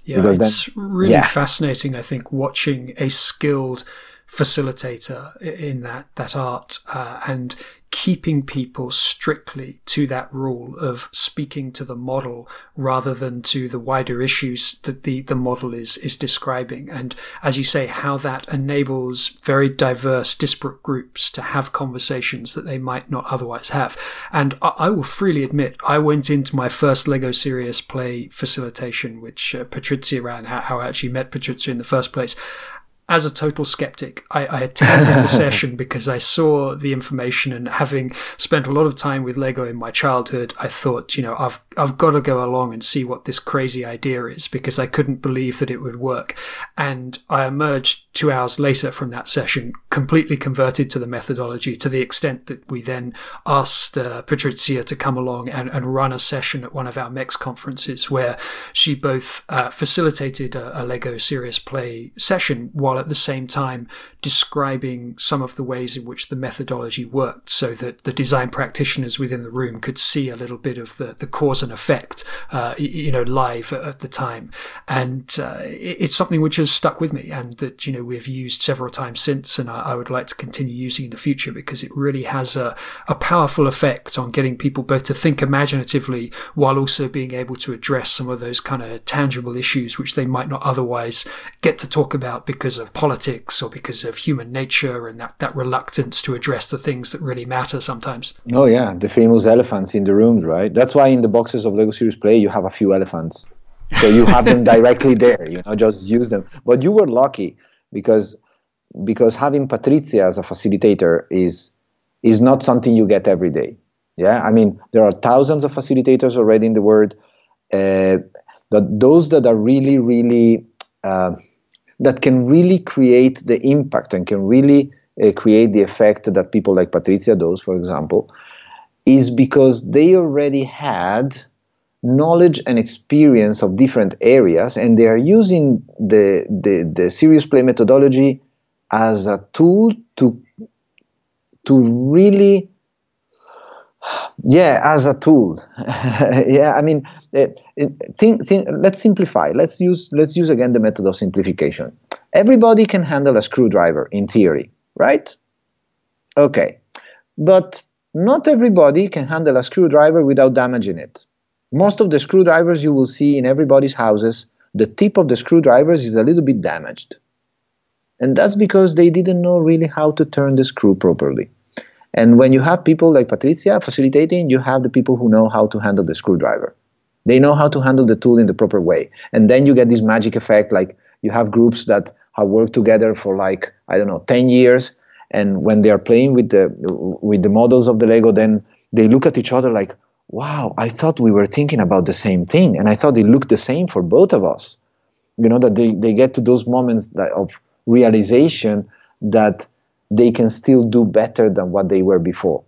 Yeah, because it's then, really yeah. fascinating, I think, watching a skilled facilitator in that that art uh, and keeping people strictly to that rule of speaking to the model rather than to the wider issues that the, the model is, is describing. And as you say, how that enables very diverse, disparate groups to have conversations that they might not otherwise have. And I, I will freely admit, I went into my first Lego Serious Play facilitation, which uh, Patrizia ran, how, how I actually met Patrizia in the first place as a total skeptic, I, I attended the *laughs* session because I saw the information and having spent a lot of time with Lego in my childhood, I thought, you know, I've, I've got to go along and see what this crazy idea is because I couldn't believe that it would work. And I emerged two hours later from that session, completely converted to the methodology to the extent that we then asked uh, Patrizia to come along and, and, run a session at one of our MEX conferences where she both uh, facilitated a, a, Lego Serious Play session while at the same time describing some of the ways in which the methodology worked so that the design practitioners within the room could see a little bit of the, the cause and effect, uh, you know, live at, the time. And uh, it's something which has stuck with me and that, you know, know we've used several times since, and I, I, would like to continue using in the future because it really has a, a powerful effect on getting people both to think imaginatively while also being able to address some of those kind of tangible issues which they might not otherwise get to talk about because of politics or because of human nature and that, that reluctance to address the things that really matter sometimes. Oh yeah, the famous elephants in the rooms, right? That's why in the boxes of Lego Serious Play you have a few elephants so you have them *laughs* directly there you know just use them but you were lucky because because having patrizia as a facilitator is is not something you get every day. Yeah i mean there are thousands of facilitators already in the world uh, but those that are really really uh, that can really create the impact and can really uh, create the effect that people like patrizia does for example is because they already had knowledge and experience of different areas, and they are using the, the, the serious play methodology as a tool to to really yeah as a tool. *laughs* Yeah i mean uh, think, think let's simplify. Let's use let's use again the method of simplification. Everybody can handle a screwdriver in theory right? Okay but not everybody can handle a screwdriver without damaging it most of the screwdrivers you will see in everybody's houses, the tip of the screwdrivers is a little bit damaged. And that's because they didn't know really how to turn the screw properly. And when you have people like Patrizia facilitating, you have the people who know how to handle the screwdriver. They know how to handle the tool in the proper way. And then you get this magic effect like you have groups that have worked together for like, I don't know, 10 years. And when they are playing with the with the models of the Lego, then they look at each other like, wow, I thought we were thinking about the same thing. And I thought it looked the same for both of us. You know, that they, they get to those moments that, of realization that they can still do better than what they were before.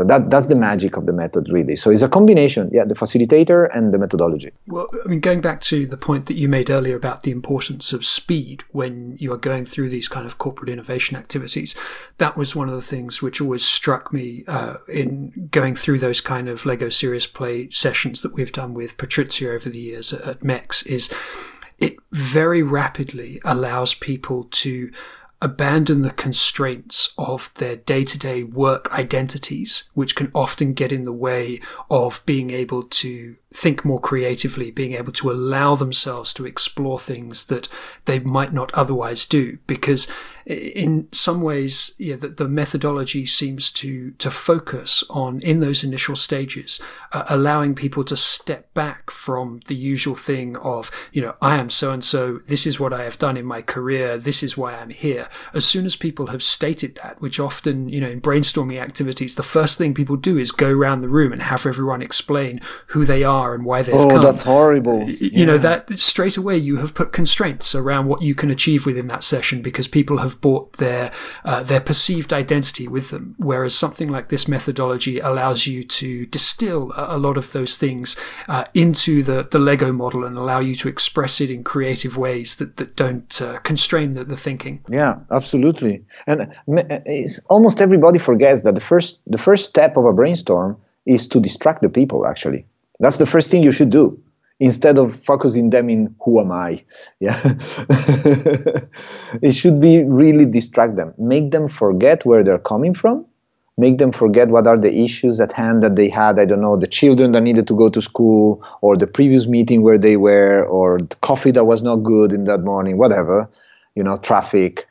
So that that's the magic of the method, really. So it's a combination, yeah, the facilitator and the methodology. Well, I mean, going back to the point that you made earlier about the importance of speed when you are going through these kind of corporate innovation activities, that was one of the things which always struck me uh, in going through those kind of Lego Serious Play sessions that we've done with Patrizia over the years at, at MEX. Is it very rapidly allows people to abandon the constraints of their day to day work identities, which can often get in the way of being able to think more creatively, being able to allow themselves to explore things that they might not otherwise do. Because in some ways, yeah, the, the methodology seems to, to focus on, in those initial stages, uh, allowing people to step back from the usual thing of, you know, I am so and so, this is what I have done in my career, this is why I'm here. As soon as people have stated that, which often, you know, in brainstorming activities, the first thing people do is go around the room and have everyone explain who they are are and why they've oh, come. that's horrible. You yeah. know, that straight away you have put constraints around what you can achieve within that session because people have brought their, uh, their perceived identity with them. Whereas something like this methodology allows you to distill a, a lot of those things uh, into the, the Lego model and allow you to express it in creative ways that, that don't uh, constrain the, the thinking. Yeah, absolutely. And almost everybody forgets that the first, the first step of a brainstorm is to distract the people actually that's the first thing you should do instead of focusing them in who am I. *laughs* Yeah. it should be really distract them, make them forget where they're coming from, make them forget what are the issues at hand that they had. I don't know, the children that needed to go to school, or the previous meeting where they were, or the coffee that was not good in that morning, whatever, you know, traffic.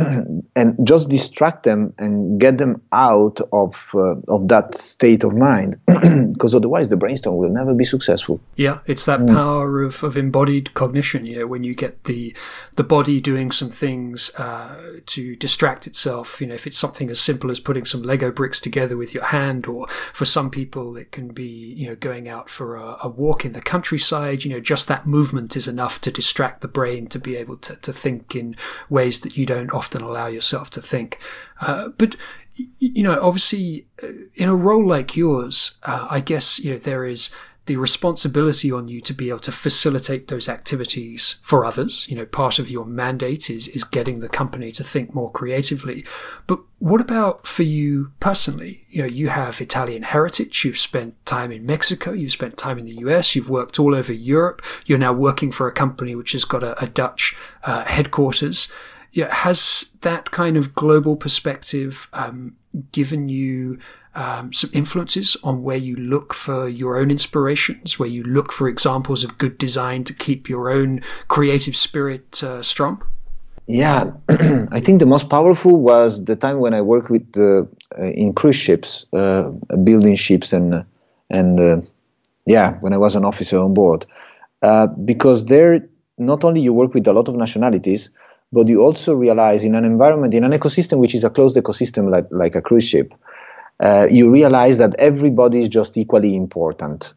*clears throat* and just distract them and get them out of uh, of that state of mind. *clears throat* Because otherwise the brainstorm will never be successful. Yeah it's that mm. power of, of embodied cognition you know when you get the the body doing some things uh, to distract itself. You know if it's something as simple as putting some lego bricks together with your hand or for some people it can be you know going out for a, a walk in the countryside you know just that movement is enough to distract the brain to be able to, to think in ways that you don't often often allow yourself to think. Uh, but you know, obviously, uh, in a role like yours, uh, I guess you know there is the responsibility on you to be able to facilitate those activities for others. You know, part of your mandate is is getting the company to think more creatively. But what about for you personally? You know, you have Italian heritage. You've spent time in Mexico. You've spent time in the US. You've worked all over Europe. You're now working for a company which has got a, a Dutch uh, headquarters Yeah, has that kind of global perspective um, given you um, some influences on where you look for your own inspirations, where you look for examples of good design to keep your own creative spirit uh, strong? Yeah, *clears throat* I think the most powerful was the time when I worked with uh, in cruise ships, uh, building ships, and and uh, yeah, when I was an officer on board, uh, because there not only you work with a lot of nationalities, but you also realize in an environment, in an ecosystem which is a closed ecosystem like like a cruise ship, uh, you realize that everybody is just equally important.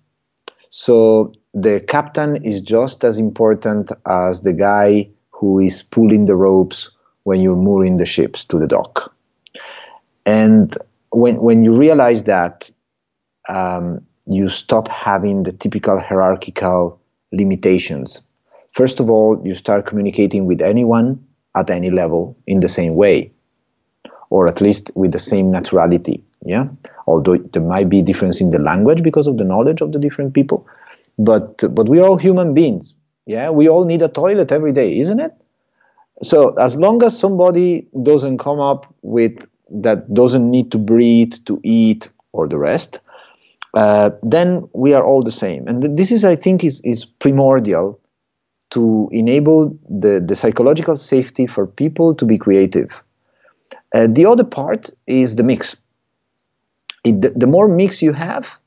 So the captain is just as important as the guy who is pulling the ropes when you're mooring the ships to the dock. And when, when you realize that, um, you stop having the typical hierarchical limitations. First of all, you start communicating with anyone at any level in the same way, or at least with the same naturality. Yeah, although there might be difference in the language because of the knowledge of the different people, but but we're all human beings. Yeah, we all need a toilet every day, isn't it? So as long as somebody doesn't come up with that doesn't need to breathe, to eat, or the rest, uh, then we are all the same. And this is, I think, is, is primordial to enable the, the psychological safety for people to be creative. Uh, the other part is the mix. It, the, the, more mix you have,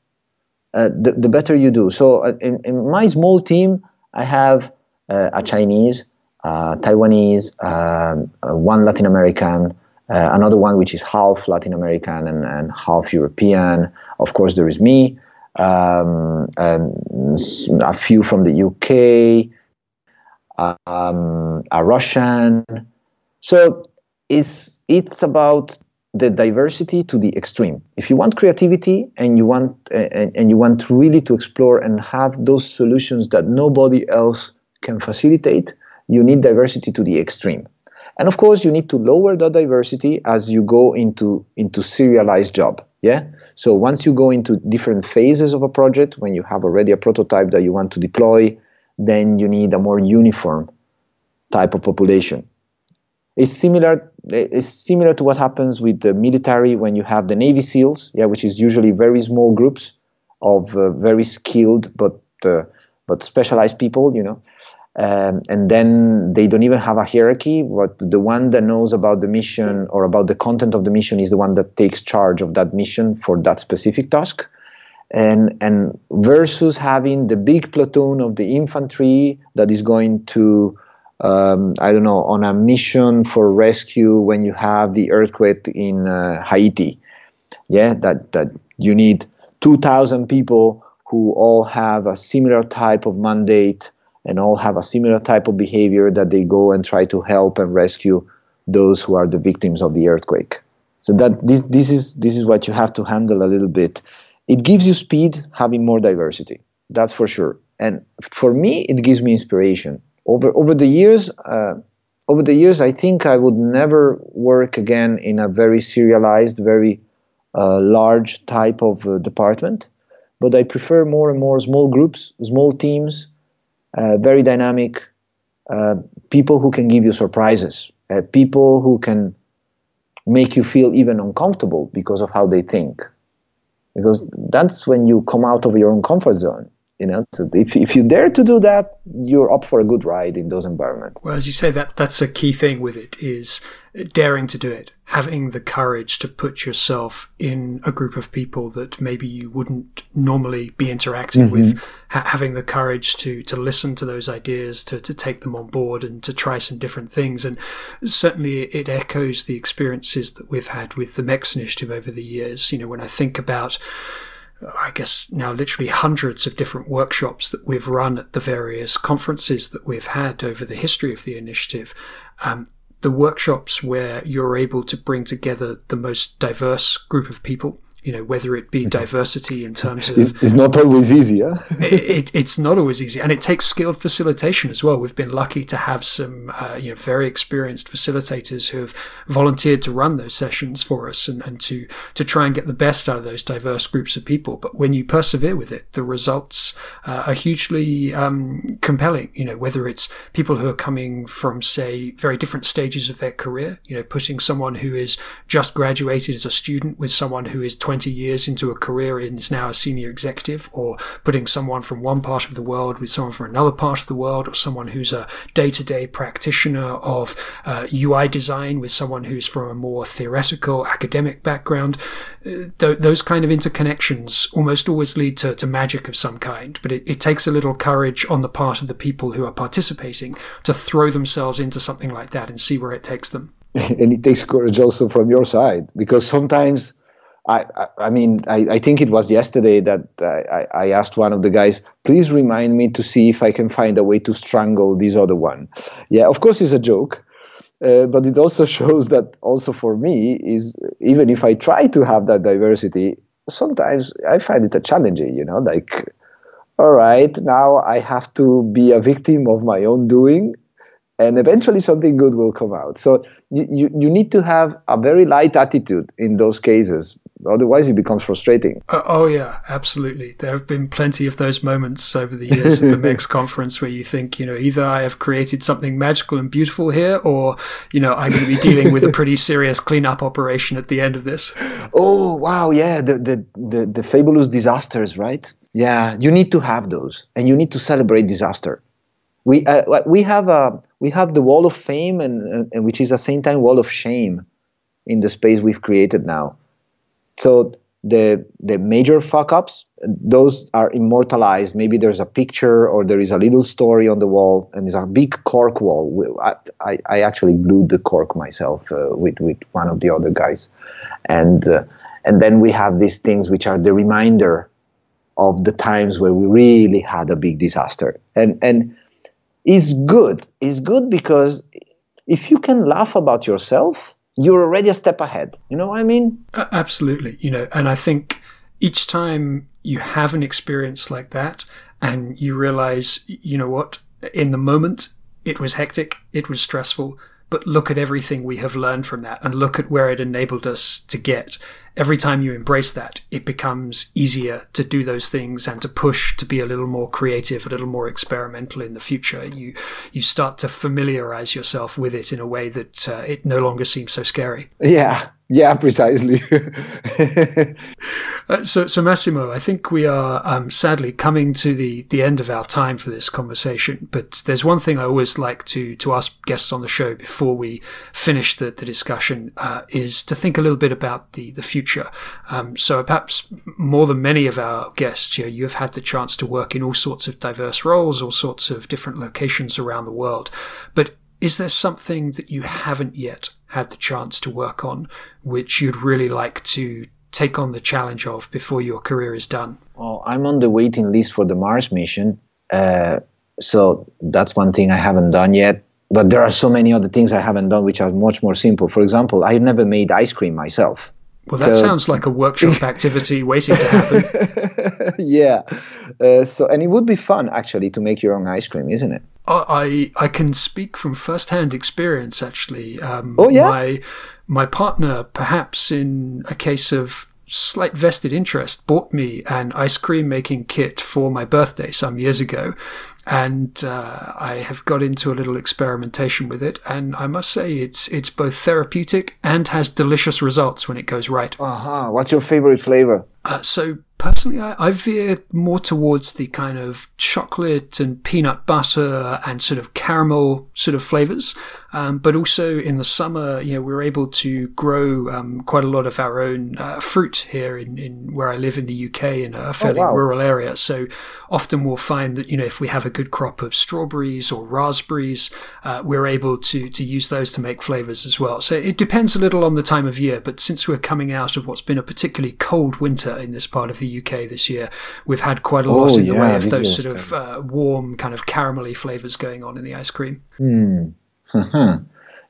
uh, the, the better you do. So uh, in, in my small team, I have uh, a Chinese, Taiwanese, um, uh, one Latin American, uh, another one which is half Latin American and, and, half European. Of course, there is me, um, a few from the UK, um, a Russian. So it's it's about the diversity to the extreme. If you want creativity and you want and, and you want really to explore and have those solutions that nobody else can facilitate, you need diversity to the extreme. And of course, you need to lower the diversity as you go into, into serialized job. Yeah. So once you go into different phases of a project, when you have already a prototype that you want to deploy, then you need a more uniform type of population. It's similar. It's similar to what happens with the military when you have the Navy SEALs, yeah, which is usually very small groups of uh, very skilled but uh, but specialized people, you know. Um, and then they don't even have a hierarchy. But the one that knows about the mission or about the content of the mission is the one that takes charge of that mission for that specific task. And and versus having the big platoon of the infantry that is going to um, I don't know on a mission for rescue when you have the earthquake in uh, Haiti. Yeah, that that you need two thousand people who all have a similar type of mandate and all have a similar type of behavior that they go and try to help and rescue those who are the victims of the earthquake. So that this this is this is what you have to handle a little bit. It gives you speed having more diversity. That's for sure. And for me, it gives me inspiration. Over over the years, uh, over the years, I think I would never work again in a very serialized, very uh, large type of uh, department. But I prefer more and more small groups, small teams, uh, very dynamic uh, people who can give you surprises, uh, people who can make you feel even uncomfortable because of how they think. Because that's when you come out of your own comfort zone. You know, so if, if you dare to do that, you're up for a good ride in those environments. Well, as you say, that that's a key thing with it is daring to do it, having the courage to put yourself in a group of people that maybe you wouldn't normally be interacting mm-hmm. with, ha- having the courage to to listen to those ideas, to to take them on board, and to try some different things. And certainly, it echoes the experiences that we've had with the MEX initiative over the years. You know, when I think about I guess now literally hundreds of different workshops that we've run at the various conferences that we've had over the history of the initiative. Um, the workshops where you're able to bring together the most diverse group of people You know, whether it be diversity in terms of it's, it's not always easy. *laughs* It, it, it's not always easy, and it takes skilled facilitation as well. We've been lucky to have some uh, you know very experienced facilitators who have volunteered to run those sessions for us and, and to to try and get the best out of those diverse groups of people. But when you persevere with it, the results uh, are hugely um, compelling. You know, whether it's people who are coming from say very different stages of their career. You know, putting someone who is just graduated as a student with someone who is 20 years into a career and is now a senior executive, or putting someone from one part of the world with someone from another part of the world, or someone who's a day to day practitioner of uh, UI design with someone who's from a more theoretical academic background. Uh, th- those kind of interconnections almost always lead to, to magic of some kind, but it, it takes a little courage on the part of the people who are participating to throw themselves into something like that and see where it takes them. *laughs* and it takes courage also from your side because sometimes I, I, mean, I, I, think it was yesterday that I, I asked one of the guys, please remind me to see if I can find a way to strangle this other one. Yeah, of course, it's a joke, uh, but it also *laughs* shows that also for me is even if I try to have that diversity, sometimes I find it a challenging. You know, like, all right, now I have to be a victim of my own doing and eventually something good will come out. So you, you, you need to have a very light attitude in those cases. Otherwise, it becomes frustrating. Uh, oh, yeah, absolutely. There have been plenty of those moments over the years at the *laughs* MEX conference where you think, you know, either I have created something magical and beautiful here, or, you know, I'm going to be dealing with a pretty *laughs* serious cleanup operation at the end of this. Oh, wow. Yeah. The, the, the, the fabulous disasters, right? Yeah. You need to have those and you need to celebrate disaster we uh, we have a we have the wall of fame and, and which is at the same time wall of shame in the space we've created now so the the major fuck ups those are immortalized. Maybe there's a picture or there is a little story on the wall and it's a big cork wall. I, I, actually glued the cork myself uh, with with one of the other guys. And uh, and then we have these things which are the reminder of the times where we really had a big disaster. And and is good. Is good because if you can laugh about yourself, you're already a step ahead. You know what I mean? Absolutely. You know, and I think each time you have an experience like that and you realize, you know what, in the moment, it was hectic, it was stressful, but look at everything we have learned from that and look at where it enabled us to get every time you embrace that, it becomes easier to do those things and to push to be a little more creative, a little more experimental in the future. You you start to familiarize yourself with it in a way that uh, it no longer seems so scary. Yeah, yeah, precisely. *laughs* uh, so, so Massimo, I think we are um, sadly coming to the, the end of our time for this conversation. But there's one thing I always like to to ask guests on the show before we finish the, the discussion uh, is to think a little bit about the the future. Um, so perhaps more than many of our guests, you know, you've had the chance to work in all sorts of diverse roles, all sorts of different locations around the world. But is there something that you haven't yet had the chance to work on, which you'd really like to take on the challenge of before your career is done? Well, I'm on the waiting list for the Mars mission. Uh, so that's one thing I haven't done yet. But there are so many other things I haven't done which are much more simple. For example, I've never made ice cream myself. Well, that so, sounds like a workshop *laughs* activity waiting to happen. *laughs* yeah. Uh, so, and it would be fun actually to make your own ice cream, isn't it? I I can speak from first-hand experience. Actually, um, oh yeah. My my partner, perhaps in a case of slight vested interest, bought me an ice cream making kit for my birthday some years ago, and uh, I have got into a little experimentation with it, and I must say it's it's both therapeutic and has delicious results when it goes right. Uh huh. What's your favorite flavor? Uh, so personally, I, I veer more towards the kind of chocolate and peanut butter and sort of caramel sort of flavors. Um, but also in the summer, you know, we're able to grow um, quite a lot of our own uh, fruit here in, in where I live in the UK in a fairly oh, wow. rural area. So often we'll find that you know if we have a good crop of strawberries or raspberries, uh, we're able to to use those to make flavors as well. So it depends a little on the time of year. But since we're coming out of what's been a particularly cold winter in this part of the UK this year, we've had quite a lot oh, in yeah, the way of those sort of uh, warm kind of caramelly flavors going on in the ice cream. Mm.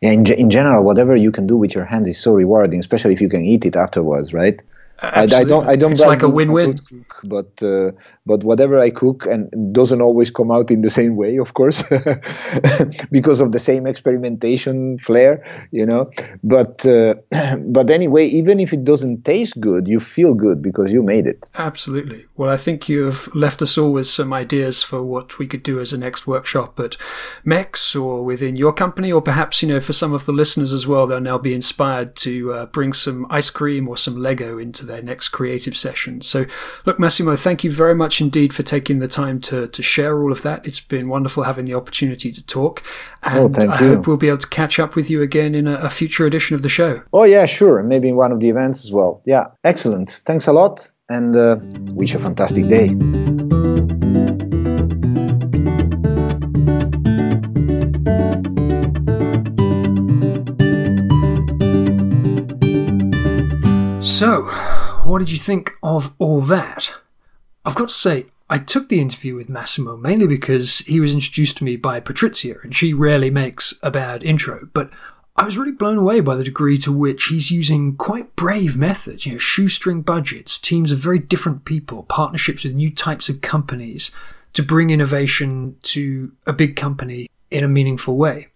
Yeah, in, in general, whatever you can do with your hands is so rewarding, especially if you can eat it afterwards, right? I, I, don't. I don't. It's like a win-win. Cook, but uh, but whatever I cook and doesn't always come out in the same way, of course, *laughs* because of the same experimentation flair, you know. But uh, *clears throat* but anyway, even if it doesn't taste good, you feel good because you made it. Absolutely. Well, I think you've left us all with some ideas for what we could do as a next workshop at Mex or within your company, or perhaps you know for some of the listeners as well, they'll now be inspired to uh, bring some ice cream or some Lego into their next creative session. So, look, Massimo, thank you very much indeed for taking the time to, to share all of that. It's been wonderful having the opportunity to talk. Oh, and oh, I you. hope we'll be able to catch up with you again in a, a future edition of the show. Oh, yeah, sure. Maybe in one of the events as well. Yeah, excellent. Thanks a lot and uh, wish you a fantastic day. So, what did you think of all that? I've got to say, I took the interview with Massimo mainly because he was introduced to me by Patrizia, and she rarely makes a bad intro, but I was really blown away by the degree to which he's using quite brave methods, you know, shoestring budgets, teams of very different people, partnerships with new types of companies to bring innovation to a big company in a meaningful way.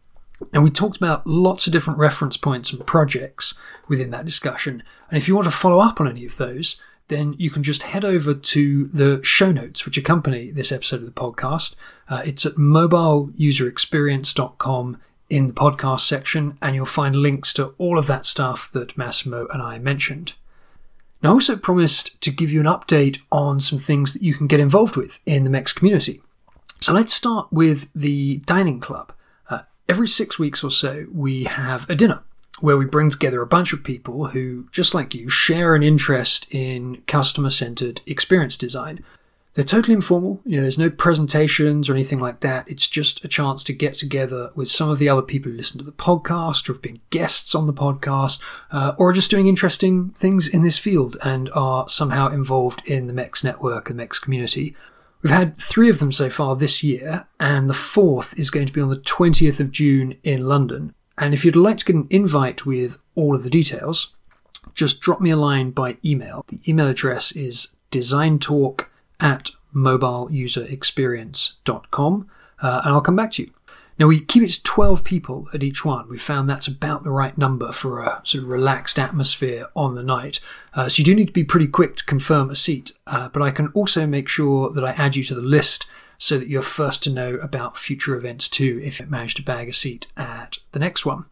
And we talked about lots of different reference points and projects within that discussion. And if you want to follow up on any of those, then you can just head over to the show notes which accompany this episode of the podcast. Uh, it's at mobileuserexperience.com in the podcast section, and you'll find links to all of that stuff that Massimo and I mentioned. Now, I also promised to give you an update on some things that you can get involved with in the MEX community. So let's start with the dining club. Every six weeks or so, we have a dinner where we bring together a bunch of people who, just like you, share an interest in customer centered experience design. They're totally informal, you know, there's no presentations or anything like that. It's just a chance to get together with some of the other people who listen to the podcast or have been guests on the podcast uh, or are just doing interesting things in this field and are somehow involved in the MEX network and MEX community. We've had three of them so far this year, and the fourth is going to be on the 20th of June in London. And if you'd like to get an invite with all of the details, just drop me a line by email. The email address is designtalk at mobileuserexperience.com, uh, and I'll come back to you. Now we keep it to 12 people at each one. We found that's about the right number for a sort of relaxed atmosphere on the night. Uh, so you do need to be pretty quick to confirm a seat, uh, but I can also make sure that I add you to the list so that you're first to know about future events too if you manage to bag a seat at the next one.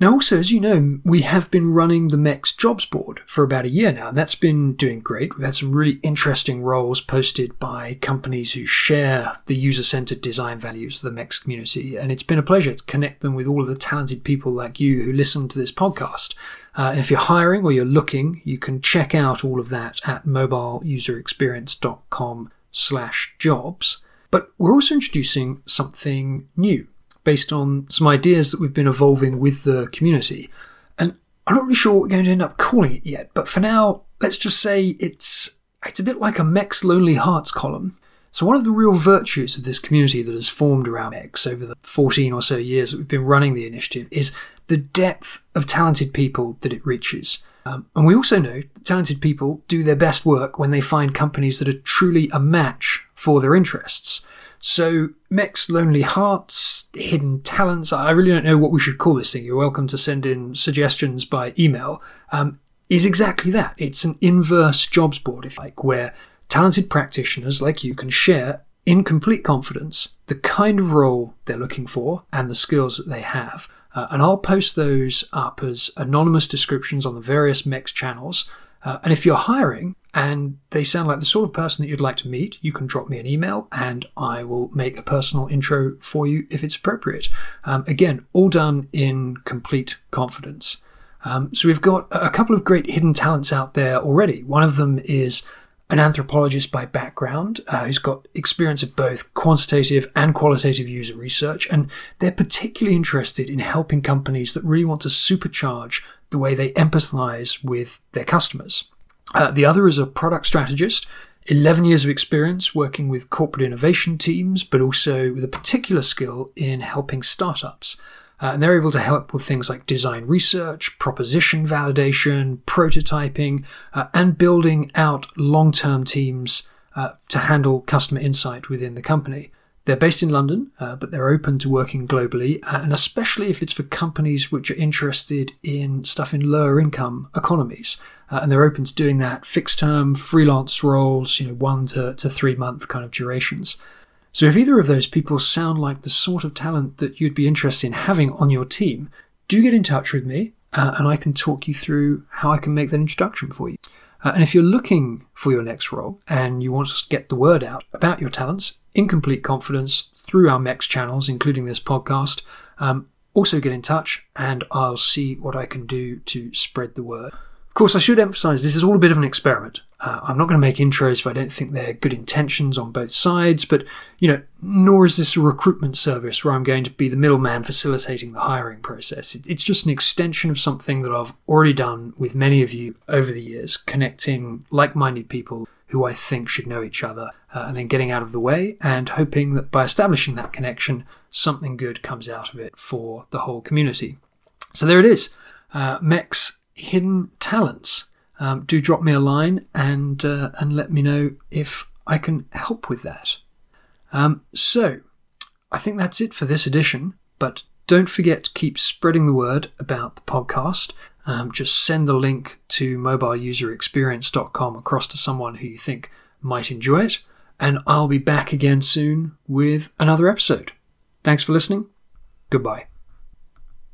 Now, also, as you know, we have been running the MEX jobs board for about a year now, and that's been doing great. We've had some really interesting roles posted by companies who share the user centered design values of the MEX community, and it's been a pleasure to connect them with all of the talented people like you who listen to this podcast. Uh, and if you're hiring or you're looking, you can check out all of that at mobileuserexperience.com slash jobs. But we're also introducing something new based on some ideas that we've been evolving with the community. And I'm not really sure what we're going to end up calling it yet, but for now, let's just say it's it's a bit like a MEX Lonely Hearts column. So one of the real virtues of this community that has formed around MEX over the 14 or so years that we've been running the initiative is the depth of talented people that it reaches. Um, and we also know that talented people do their best work when they find companies that are truly a match for their interests. So, MEX Lonely Hearts, Hidden Talents, I really don't know what we should call this thing. You're welcome to send in suggestions by email. Um, is exactly that. It's an inverse jobs board, if like, where talented practitioners like you can share in complete confidence the kind of role they're looking for and the skills that they have. Uh, and I'll post those up as anonymous descriptions on the various MEX channels. Uh, and if you're hiring, and they sound like the sort of person that you'd like to meet, you can drop me an email and I will make a personal intro for you if it's appropriate. Um, again, all done in complete confidence. Um, so we've got a couple of great hidden talents out there already. One of them is an anthropologist by background uh, who's got experience of both quantitative and qualitative user research, and they're particularly interested in helping companies that really want to supercharge the way they empathize with their customers. Uh, the other is a product strategist, 11 years of experience working with corporate innovation teams, but also with a particular skill in helping startups. Uh, and they're able to help with things like design research, proposition validation, prototyping, uh, and building out long term teams uh, to handle customer insight within the company. They're based in London, uh, but they're open to working globally, uh, and especially if it's for companies which are interested in stuff in lower income economies. Uh, and they're open to doing that fixed term, freelance roles, you know, one to, to three month kind of durations. So if either of those people sound like the sort of talent that you'd be interested in having on your team, do get in touch with me uh, and I can talk you through how I can make that introduction for you. Uh, and if you're looking for your next role and you want to get the word out about your talents in complete confidence through our MEX channels, including this podcast, um, also get in touch and I'll see what I can do to spread the word. Of course, I should emphasize this is all a bit of an experiment. Uh, I'm not going to make intros if I don't think they're good intentions on both sides, but, you know, nor is this a recruitment service where I'm going to be the middleman facilitating the hiring process. It's just an extension of something that I've already done with many of you over the years, connecting like minded people who I think should know each other, uh, and then getting out of the way and hoping that by establishing that connection, something good comes out of it for the whole community. So there it is. Uh, MEX hidden talents. Um, do drop me a line and uh, and let me know if I can help with that. Um, so, I think that's it for this edition. But don't forget to keep spreading the word about the podcast. Um, just send the link to mobileuserexperience.com across to someone who you think might enjoy it, and I'll be back again soon with another episode. Thanks for listening. Goodbye.